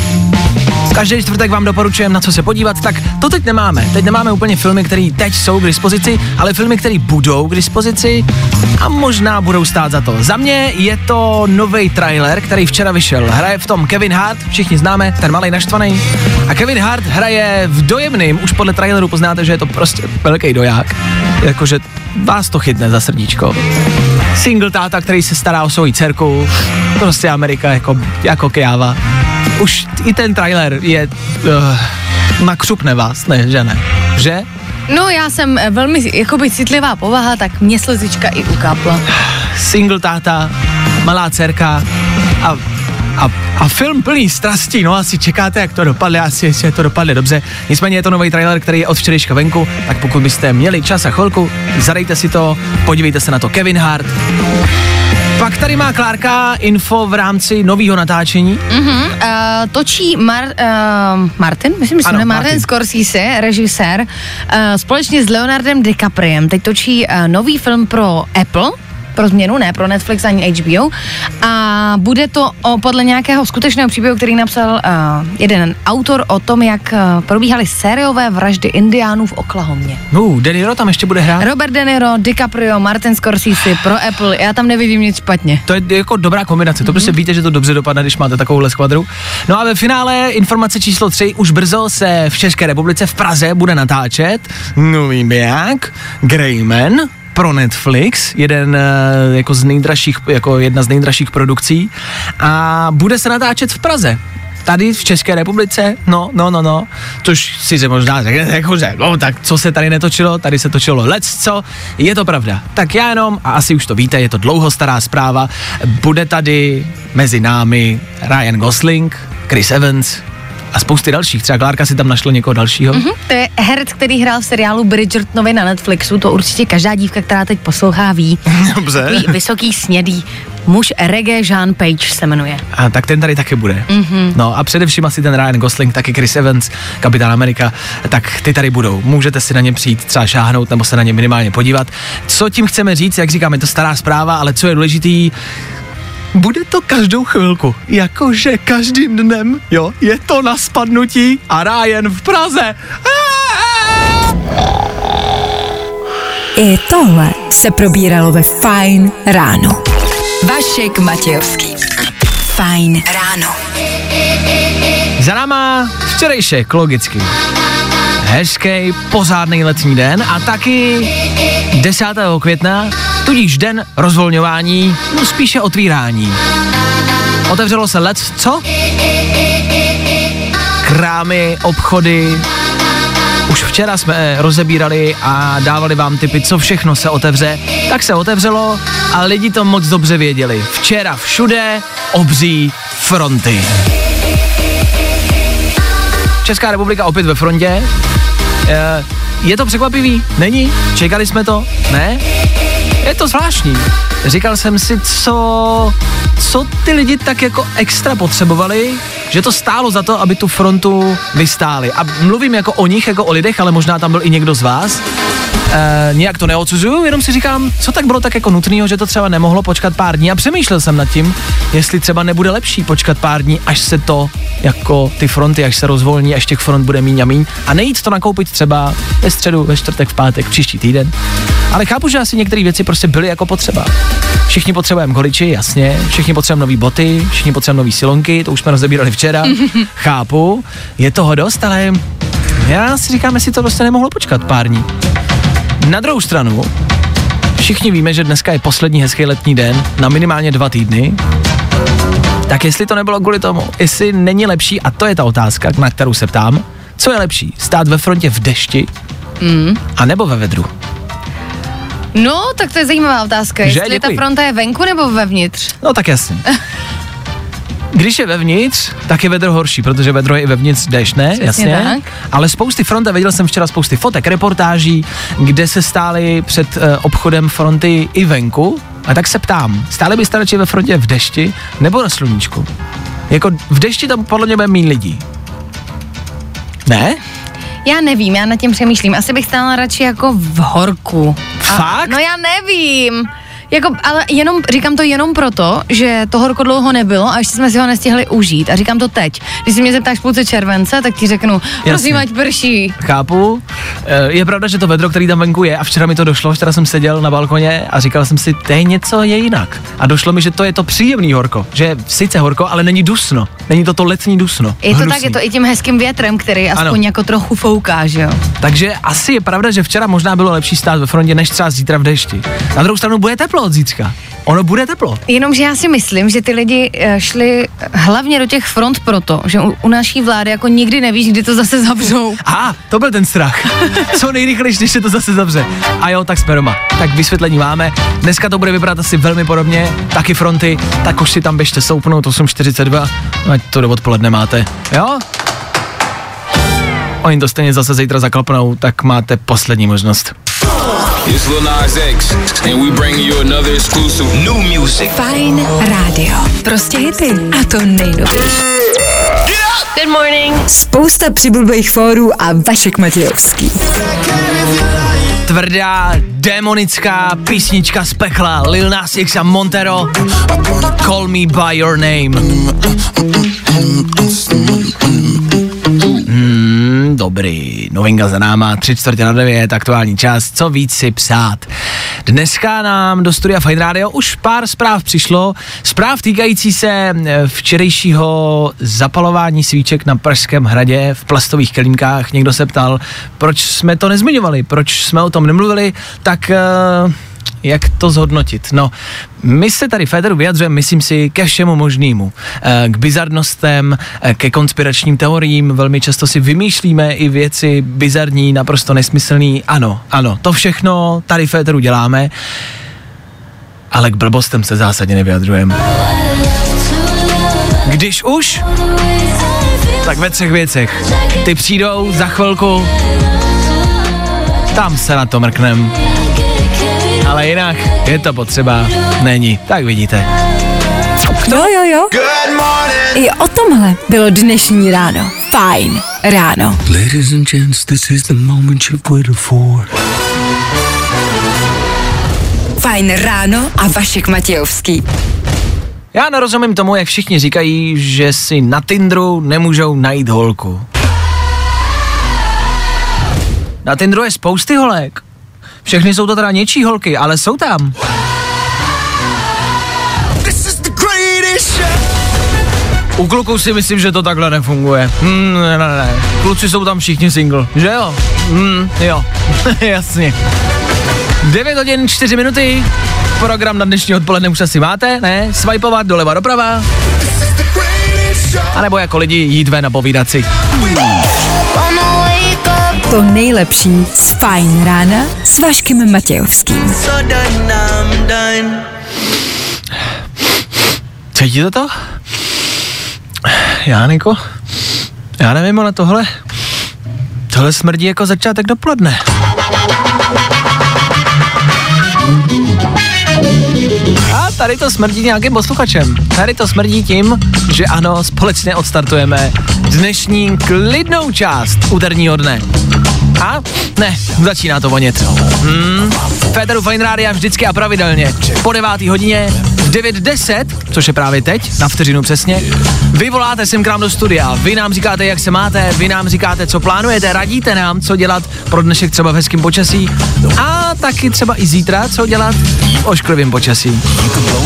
Každý čtvrtek vám doporučujeme, na co se podívat, tak to teď nemáme. Teď nemáme úplně filmy, které teď jsou k dispozici, ale filmy, které budou k dispozici a možná budou stát za to. Za mě je to nový trailer, který včera vyšel. Hraje v tom Kevin Hart, všichni známe, ten malý naštvaný. A Kevin Hart hraje v dojemným, už podle traileru poznáte, že je to prostě velký doják. Jakože vás to chytne za srdíčko. Single táta, který se stará o svoji dcerku, prostě Amerika jako, jako kjáva. Už i ten trailer je, uh, nakřupne vás, ne, že ne? Že? No já jsem eh, velmi jakoby citlivá povaha, tak mě slzička i ukápla. Single táta, malá dcerka a a, a film plný strastí, no asi čekáte, jak to dopadne, asi jestli to dopadne dobře. Nicméně je to nový trailer, který je od včerejška venku, tak pokud byste měli čas a chvilku, zadejte si to, podívejte se na to Kevin Hart. Pak tady má Klárka info v rámci nového natáčení. Mm-hmm, uh, točí Mar, uh, Martin, myslím, že Ano, Martin Martin. Scorsese, režisér, uh, společně s Leonardem DiCapriem. Teď točí uh, nový film pro Apple, pro změnu, ne pro Netflix ani HBO. A bude to o, podle nějakého skutečného příběhu, který napsal uh, jeden autor o tom, jak uh, probíhaly sériové vraždy indiánů v Oklahomě. Uh, De Niro tam ještě bude hrát. Robert De Niro, DiCaprio, Martin Scorsese pro Apple. Já tam nevidím nic špatně. To je jako dobrá kombinace, to prostě víte, že to dobře dopadne, když máte takovouhle skvadru. No a ve finále informace číslo 3, už brzo se v České republice v Praze bude natáčet nový biják Greyman pro Netflix, jeden eh, jako z nejdražších, jako jedna z nejdražších produkcí. A bude se natáčet v Praze. Tady v České republice, no, no, no, no, což si se možná řeknete, jakože, no, tak co se tady netočilo, tady se točilo lec, co, je to pravda. Tak já jenom, a asi už to víte, je to dlouho stará zpráva, bude tady mezi námi Ryan Gosling, Chris Evans a spousty dalších, třeba Klárka si tam našla někoho dalšího. Mhm, to je herec, který hrál v seriálu Bridgertonovi na Netflixu, to určitě každá dívka, která teď poslouchá, ví. Dobře. Takový vysoký snědý muž reggae Jean Page se jmenuje. A tak ten tady taky bude. Mhm. No a především asi ten Ryan Gosling, taky Chris Evans, kapitán Amerika, tak ty tady budou. Můžete si na ně přijít třeba šáhnout nebo se na ně minimálně podívat. Co tím chceme říct, jak říkám, je to stará zpráva, ale co je důležitý, bude to každou chvilku, jakože každým dnem, jo, je to na spadnutí a Ryan v Praze. I tohle se probíralo ve Fine ráno. Vašek Matějovský. Fajn ráno. Za náma včerejšek, logicky. Hezký, pořádný letní den a taky 10. května, tudíž den rozvolňování, no spíše otvírání. Otevřelo se let, co? Krámy, obchody, už včera jsme eh, rozebírali a dávali vám tipy, co všechno se otevře. Tak se otevřelo a lidi to moc dobře věděli. Včera všude obří fronty. Česká republika opět ve frontě. Eh, Je to překvapivý? Není? Čekali jsme to? Ne? Je to zvláštní. Říkal jsem si, co, co ty lidi tak jako extra potřebovali, že to stálo za to, aby tu frontu vystáli. A mluvím jako o nich, jako o lidech, ale možná tam byl i někdo z vás. E, nějak to neodsuzuju, jenom si říkám, co tak bylo tak jako nutného, že to třeba nemohlo počkat pár dní. A přemýšlel jsem nad tím, jestli třeba nebude lepší počkat pár dní, až se to jako ty fronty, až se rozvolní, až těch front bude míň a míň. A nejít to nakoupit třeba ve středu, ve čtvrtek, v pátek, příští týden. Ale chápu, že asi některé věci prostě byly jako potřeba. Všichni potřebujeme goliči, jasně, všichni potřebujeme nové boty, všichni potřebujeme nové silonky, to už jsme rozebírali včera. chápu, je toho dost, ale já si říkám, jestli to prostě nemohlo počkat pár dní. Na druhou stranu, všichni víme, že dneska je poslední hezký letní den na minimálně dva týdny. Tak jestli to nebylo kvůli tomu, jestli není lepší, a to je ta otázka, na kterou se ptám, co je lepší, stát ve frontě v dešti, Mm. a nebo ve vedru? No, tak to je zajímavá otázka. Že? Jestli ta Děkuji. fronta je venku nebo vevnitř? No tak jasně. Když je vevnitř, tak je vedro horší, protože vedro je i vevnitř déšť, ne? Přesně Jasně. tak. Ale spousty front, a viděl jsem včera spousty fotek, reportáží, kde se stály před uh, obchodem fronty i venku. A tak se ptám, stále byste radši ve frontě v dešti nebo na sluníčku? Jako v dešti tam podle mě bude méně lidí. Ne? Já nevím, já nad tím přemýšlím. Asi bych stála radši jako v horku. Fakt? no já nevím. Jako, ale jenom, říkám to jenom proto, že to horko dlouho nebylo a ještě jsme si ho nestihli užít. A říkám to teď. Když se mě zeptáš v půlce července, tak ti řeknu, prosím, ať prší. Chápu. Eh, Je pravda, že to vedro, který tam venku je, a včera mi to došlo, včera jsem seděl na balkoně a říkal jsem si, to je něco je jinak. A došlo mi, že to je to příjemný horko. Že je sice horko, ale není dusno. Není to to letní dusno. Je to Hnusný. tak, je to i tím hezkým větrem, který aspoň Ano. jako trochu fouká, že jo? Takže asi je pravda, že včera možná bylo lepší stát ve frontě, než třeba zítra v dešti. Na druhou stranu bude teplo od zítřka. Ono bude teplo. Jenomže já si myslím, že ty lidi eh, šli hlavně do těch front proto, že u, u naší vlády jako nikdy nevíš, kdy to zase zavřou. A, to byl ten strach. Co nejrychlejší, než se to zase zavře. A jo, tak jsme doma. Tak vysvětlení máme. Dneska to bude vypadat asi velmi podobně. Taky fronty, tak už si tam běžte soupnout 8.42, ať to do odpoledne máte. Jo? Oni to stejně zase zítra zaklapnou, tak máte poslední možnost. It's Lil Nas X, and we bring you another exclusive new music. Fajn rádio. Prostě hity. A to nejnovější. Good morning. Spousta přibulbých fórů a Vašek Matějovský. Tvrdá, démonická písnička z pekla Lil Nas X a Montero Call Me By Your Name Dobrý, novinka za náma, tři čtvrtě na devět, aktuální čas, co víc si psát. Dneska nám do studia Fine Radio už pár zpráv přišlo, zpráv týkající se eh, včerejšího zapalování svíček na Pražském hradě v plastových kelímkách. Někdo se ptal, proč jsme to nezmiňovali, proč jsme o tom nemluvili, tak... Uh, jak to zhodnotit? No, my se tady Federu vyjadřujeme, myslím si, ke všemu možnému. Eh, K bizarnostem, eh, ke konspiračním teoriím, velmi často si vymýšlíme i věci bizarní, naprosto nesmyslný. Ano, ano, to všechno tady Federu děláme, ale k blbostem se zásadně nevyjadřujeme. Když už, tak ve třech věcech. Ty přijdou za chvilku, tam se na to mrknem. Ale jinak je to potřeba, není, tak vidíte. Jo, jo, jo. I o tomhle bylo dnešní ráno. Fajn ráno. Ladies and gents, this is the moment you've waited for. Fajn ráno a Vašek Matějovský. Já nerozumím tomu, jak všichni říkají, že si na Tinderu nemůžou najít holku. Na Tinderu je spousty holek. Všechny jsou to teda něčí holky, ale jsou tam. U kluků si myslím, že to takhle nefunguje. Hmm, ne, ne, ne. Kluci jsou tam všichni single, že jo? Hmm, jo, jasně. 9 hodin 4 minuty. Program na dnešní odpoledne už asi máte, ne? Swipeovat doleva doprava. A nebo jako lidi jít ven a povídat si. To nejlepší z Fajn rána s Vaškem Matějovským. Cítíte to? Já nevím, ale tohle... Tohle smrdí jako začátek dopoledne. Tady to smrdí nějakým posluchačem. Tady to smrdí tím, že ano, společně odstartujeme dnešní klidnou část úterního dne. A ne, začíná to vonět. Hmm, Féteru Fine Rádia vždycky a pravidelně. Po devátý hodině v 9.10, což je právě teď, na vteřinu přesně, vy voláte sem k nám do studia, vy nám říkáte, jak se máte, vy nám říkáte, co plánujete, radíte nám, co dělat pro dnešek třeba v hezkém počasí a taky třeba i zítra, co dělat v ošklivém počasí.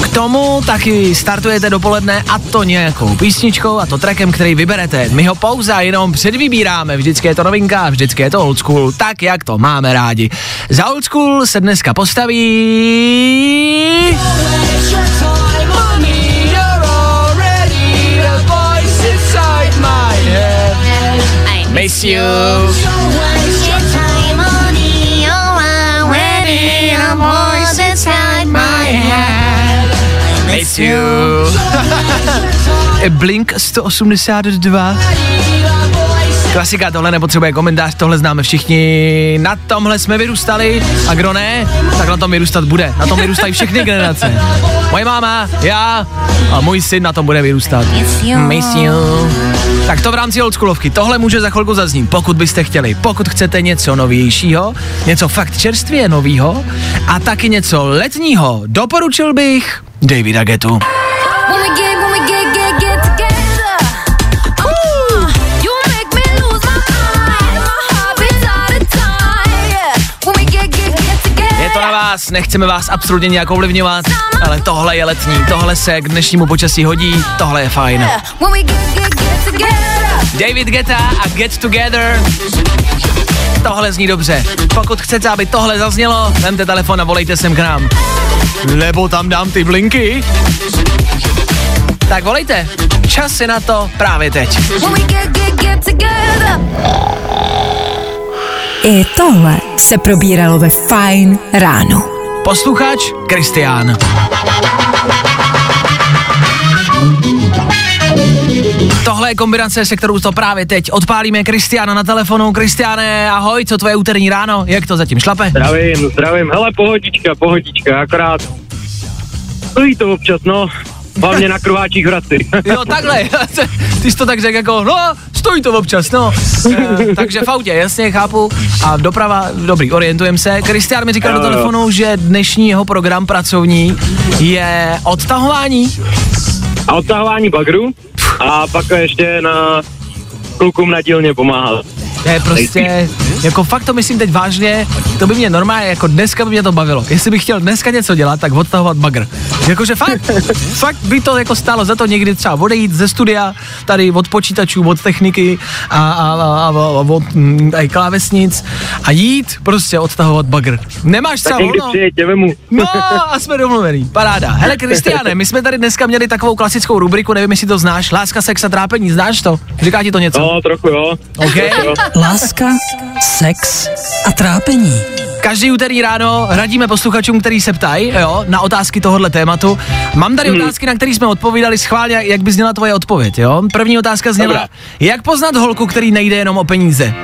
K tomu taky startujete dopoledne a to nějakou písničkou a to trackem, který vyberete. My ho pouze jenom předvybíráme, vždycky je to novinka, vždycky je to old school, tak jak to máme rádi. Za old school se dneska postaví... Miss you. Miss you. Blink 182. Klasika, tohle nepotřebuje komentář, tohle známe všichni, na tomhle jsme vyrůstali a kdo ne, tak na tom vyrůstat bude. Na tom vyrůstají všechny generace. Moje máma, já a můj syn na tom bude vyrůstat. Miss you. Tak to v rámci oldschoolovky. Tohle může za chvilku zaznít, pokud byste chtěli. Pokud chcete něco novějšího, něco fakt čerstvě novýho a taky něco letního, doporučil bych Davida Getu. Vás, nechceme vás absolutně nějak ovlivňovat, ale tohle je letní, tohle se k dnešnímu počasí hodí, tohle je fajn. When we get, get, get together. David Geta a Get Together. Tohle zní dobře. Pokud chcete, aby tohle zaznělo, vemte telefon a volejte sem k nám. Nebo tam dám ty blinky. Tak volejte. Čas je na to právě teď. I tohle se probíralo ve Fine ráno. Posluchač Kristián. Tohle je kombinace, se kterou to právě teď odpálíme Kristiána na telefonu. Kristiáne, ahoj, co tvoje úterní ráno? Jak to zatím šlape? Zdravím, zdravím. Hele, pohodička, pohodička, akorát stojí to občas, no. Hlavně na krváčích vraty. Jo, takhle, ty jsi to tak řekl jako, no, stojí to občas, no. E, takže v autě, jasně, chápu. A doprava, dobrý, orientujeme se. Kristián mi říkal Jo, do telefonu, že dnešní jeho program pracovní je odtahování. A odtahování bagru a pak ještě na klukům na dílně pomáhat. To je prostě, jako fakt to myslím teď vážně, to by mě normálně, jako dneska by mě to bavilo. Jestli bych chtěl dneska něco dělat, tak odtahovat bagr. Jakože fakt, fakt by to jako stálo za to někdy třeba odejít ze studia, tady od počítačů, od techniky a, a, a, a od mm, aj klávesnic a jít prostě odtahovat bagr. Nemáš Tak třeba někdy volno? No a jsme domluvený, paráda. Hele Kristiane, my jsme tady dneska měli takovou klasickou rubriku, nevím, jestli to znáš, láska, sex a trápení, znáš to? Říká ti to něco? No, trochu jo. OK. Láska, sex a trápení. Každý úterý ráno radíme posluchačům, který se ptají, jo, na otázky tohohle tématu. Mám tady Hmm. otázky, na které jsme odpovídali schválně, jak by zněla tvoje odpověď, jo? První otázka zněla, Dobrá. jak poznat holku, který nejde jenom o peníze?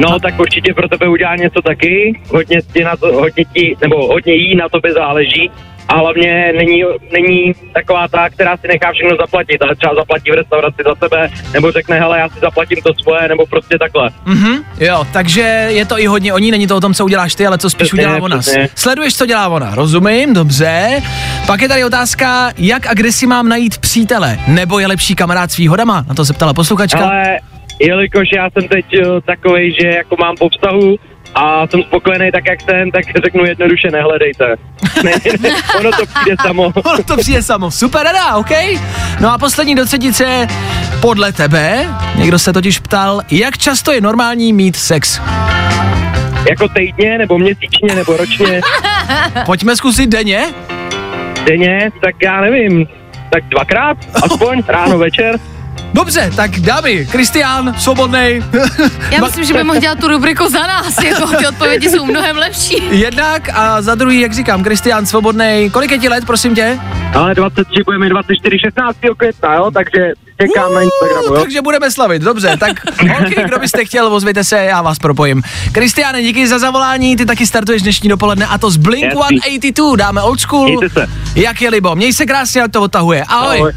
No, tak určitě pro tebe udělá něco taky. Hodně ti na to, hodně ti, nebo hodně jí na tobě záleží. A hlavně není, není taková ta, která si nechá všechno zaplatit, ale třeba zaplatí v restauraci za sebe, nebo řekne, hele, já si zaplatím to svoje, nebo prostě takhle. Mhm, jo, takže je to i hodně o ní, není to o tom, co uděláš ty, ale co spíš Přesně, udělá ona. přesně. Sleduješ, co dělá ona, rozumím, dobře. Pak je tady otázka, jak a kde si mám najít přítele, nebo je lepší kamarád s výhodama? Na to se ptala posluchačka. Ale jelikož já jsem teď takový, že jako mám po vztahu a jsem spokojený tak, jak jsem, tak řeknu jednoduše, nehledejte. ne, ne, ono to přijde samo. Ono to přijde samo. Super rada, OK? No a poslední do třetice, podle tebe, někdo se totiž ptal, jak často je normální mít sex? jako týdně, nebo měsíčně, nebo ročně, Pojďme zkusit denně? denně, tak já nevím, tak dvakrát, aspoň, ráno, večer. Dobře, tak dámy, Kristián, svobodnej. Já myslím, že by mohl dělat tu rubriku za nás, jako ty odpovědi jsou mnohem lepší. Jednak a za druhý, jak říkám, Kristián Svobodnej. Kolik je ti let, prosím tě? Ale 23 budeme 24, 16. května, jo, takže čekám na Instagramu, jo. Takže budeme slavit, dobře. Tak holky, kdo byste chtěl, ozvěte se, já vás propojím. Kristiáne, díky za zavolání, ty taky startuješ dnešní dopoledne a to z Blink Jasný. 182, dáme old school. Mějte se. Jak je libo, měj se krásně, jak to odtahuje. Ahoj. Ahoj.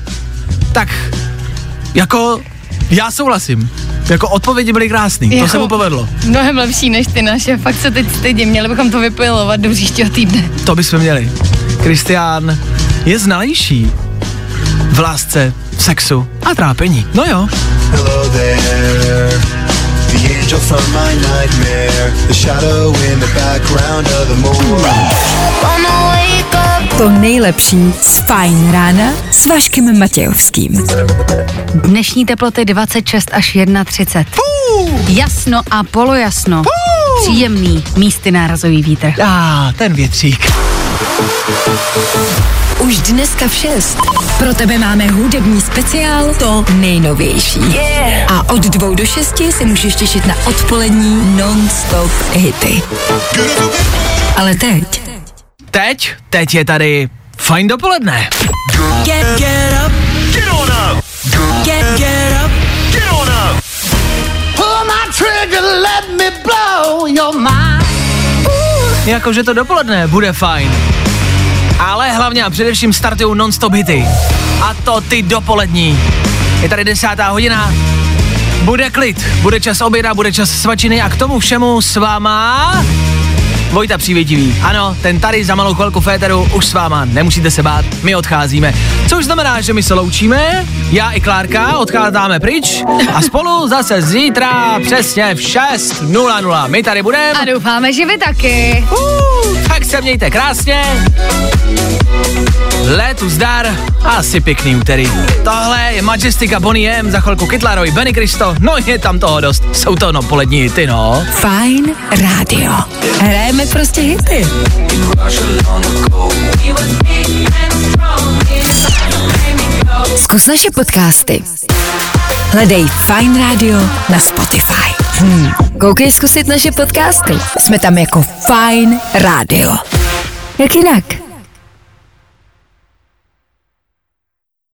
Tak, jako, já souhlasím. Jako odpovědi byly krásný, to Jako- se mu povedlo. Mnohem lepší než ty naše, fakt se teď stydím, měli bychom to vypilovat do příštího týdne. To bychom měli. Kristián je znalejší v lásce, v sexu a trápení. No jo. Hello there, the angel from my nightmare, the shadow in the background of the moon. To nejlepší z Fajn rána s Vaškem Matějovským. Dnešní teploty 26 až 31. Jasno a polojasno. Příjemný místy nárazový vítr. A ten větřík. Už dneska v 6. Pro tebe máme hudební speciál To nejnovější. A od dvou do šesti se můžeš těšit na odpolední non-stop hity. Ale teď Teď, teď je tady fajn dopoledne. Get, get up, Get on up! get, get up. Get on up! Pull my trigger, let me blow your mind. Jakože to dopoledne bude fajn. Ale hlavně a především startují non-stop hity. A to ty dopolední. Je tady desátá hodina, bude klid, bude čas oběda, bude čas svačiny a k tomu všemu s váma Vojta Přívětivý. Ano, ten tady za malou chvilku féteru už s váma, nemusíte se bát, my odcházíme. Což znamená, že my se loučíme, já i Klárka odcházíme pryč a spolu zase zítra přesně v 6.00. My tady budeme. A doufáme, že vy taky. Uh, tak se mějte krásně. Letu zdar a asi pěkný úterý. Tohle je Majestika Bonnie M, za chvilku Kytlarovi, Benny Kristo, no je tam toho dost. Jsou to no polední hity, no. Fajn rádio. Hrajeme prostě hity. Zkus naše podcasty. Hledej Fine Radio na Spotify. Hmm. Koukej zkusit naše podcasty. Jsme tam jako Fine Radio. Jak jinak?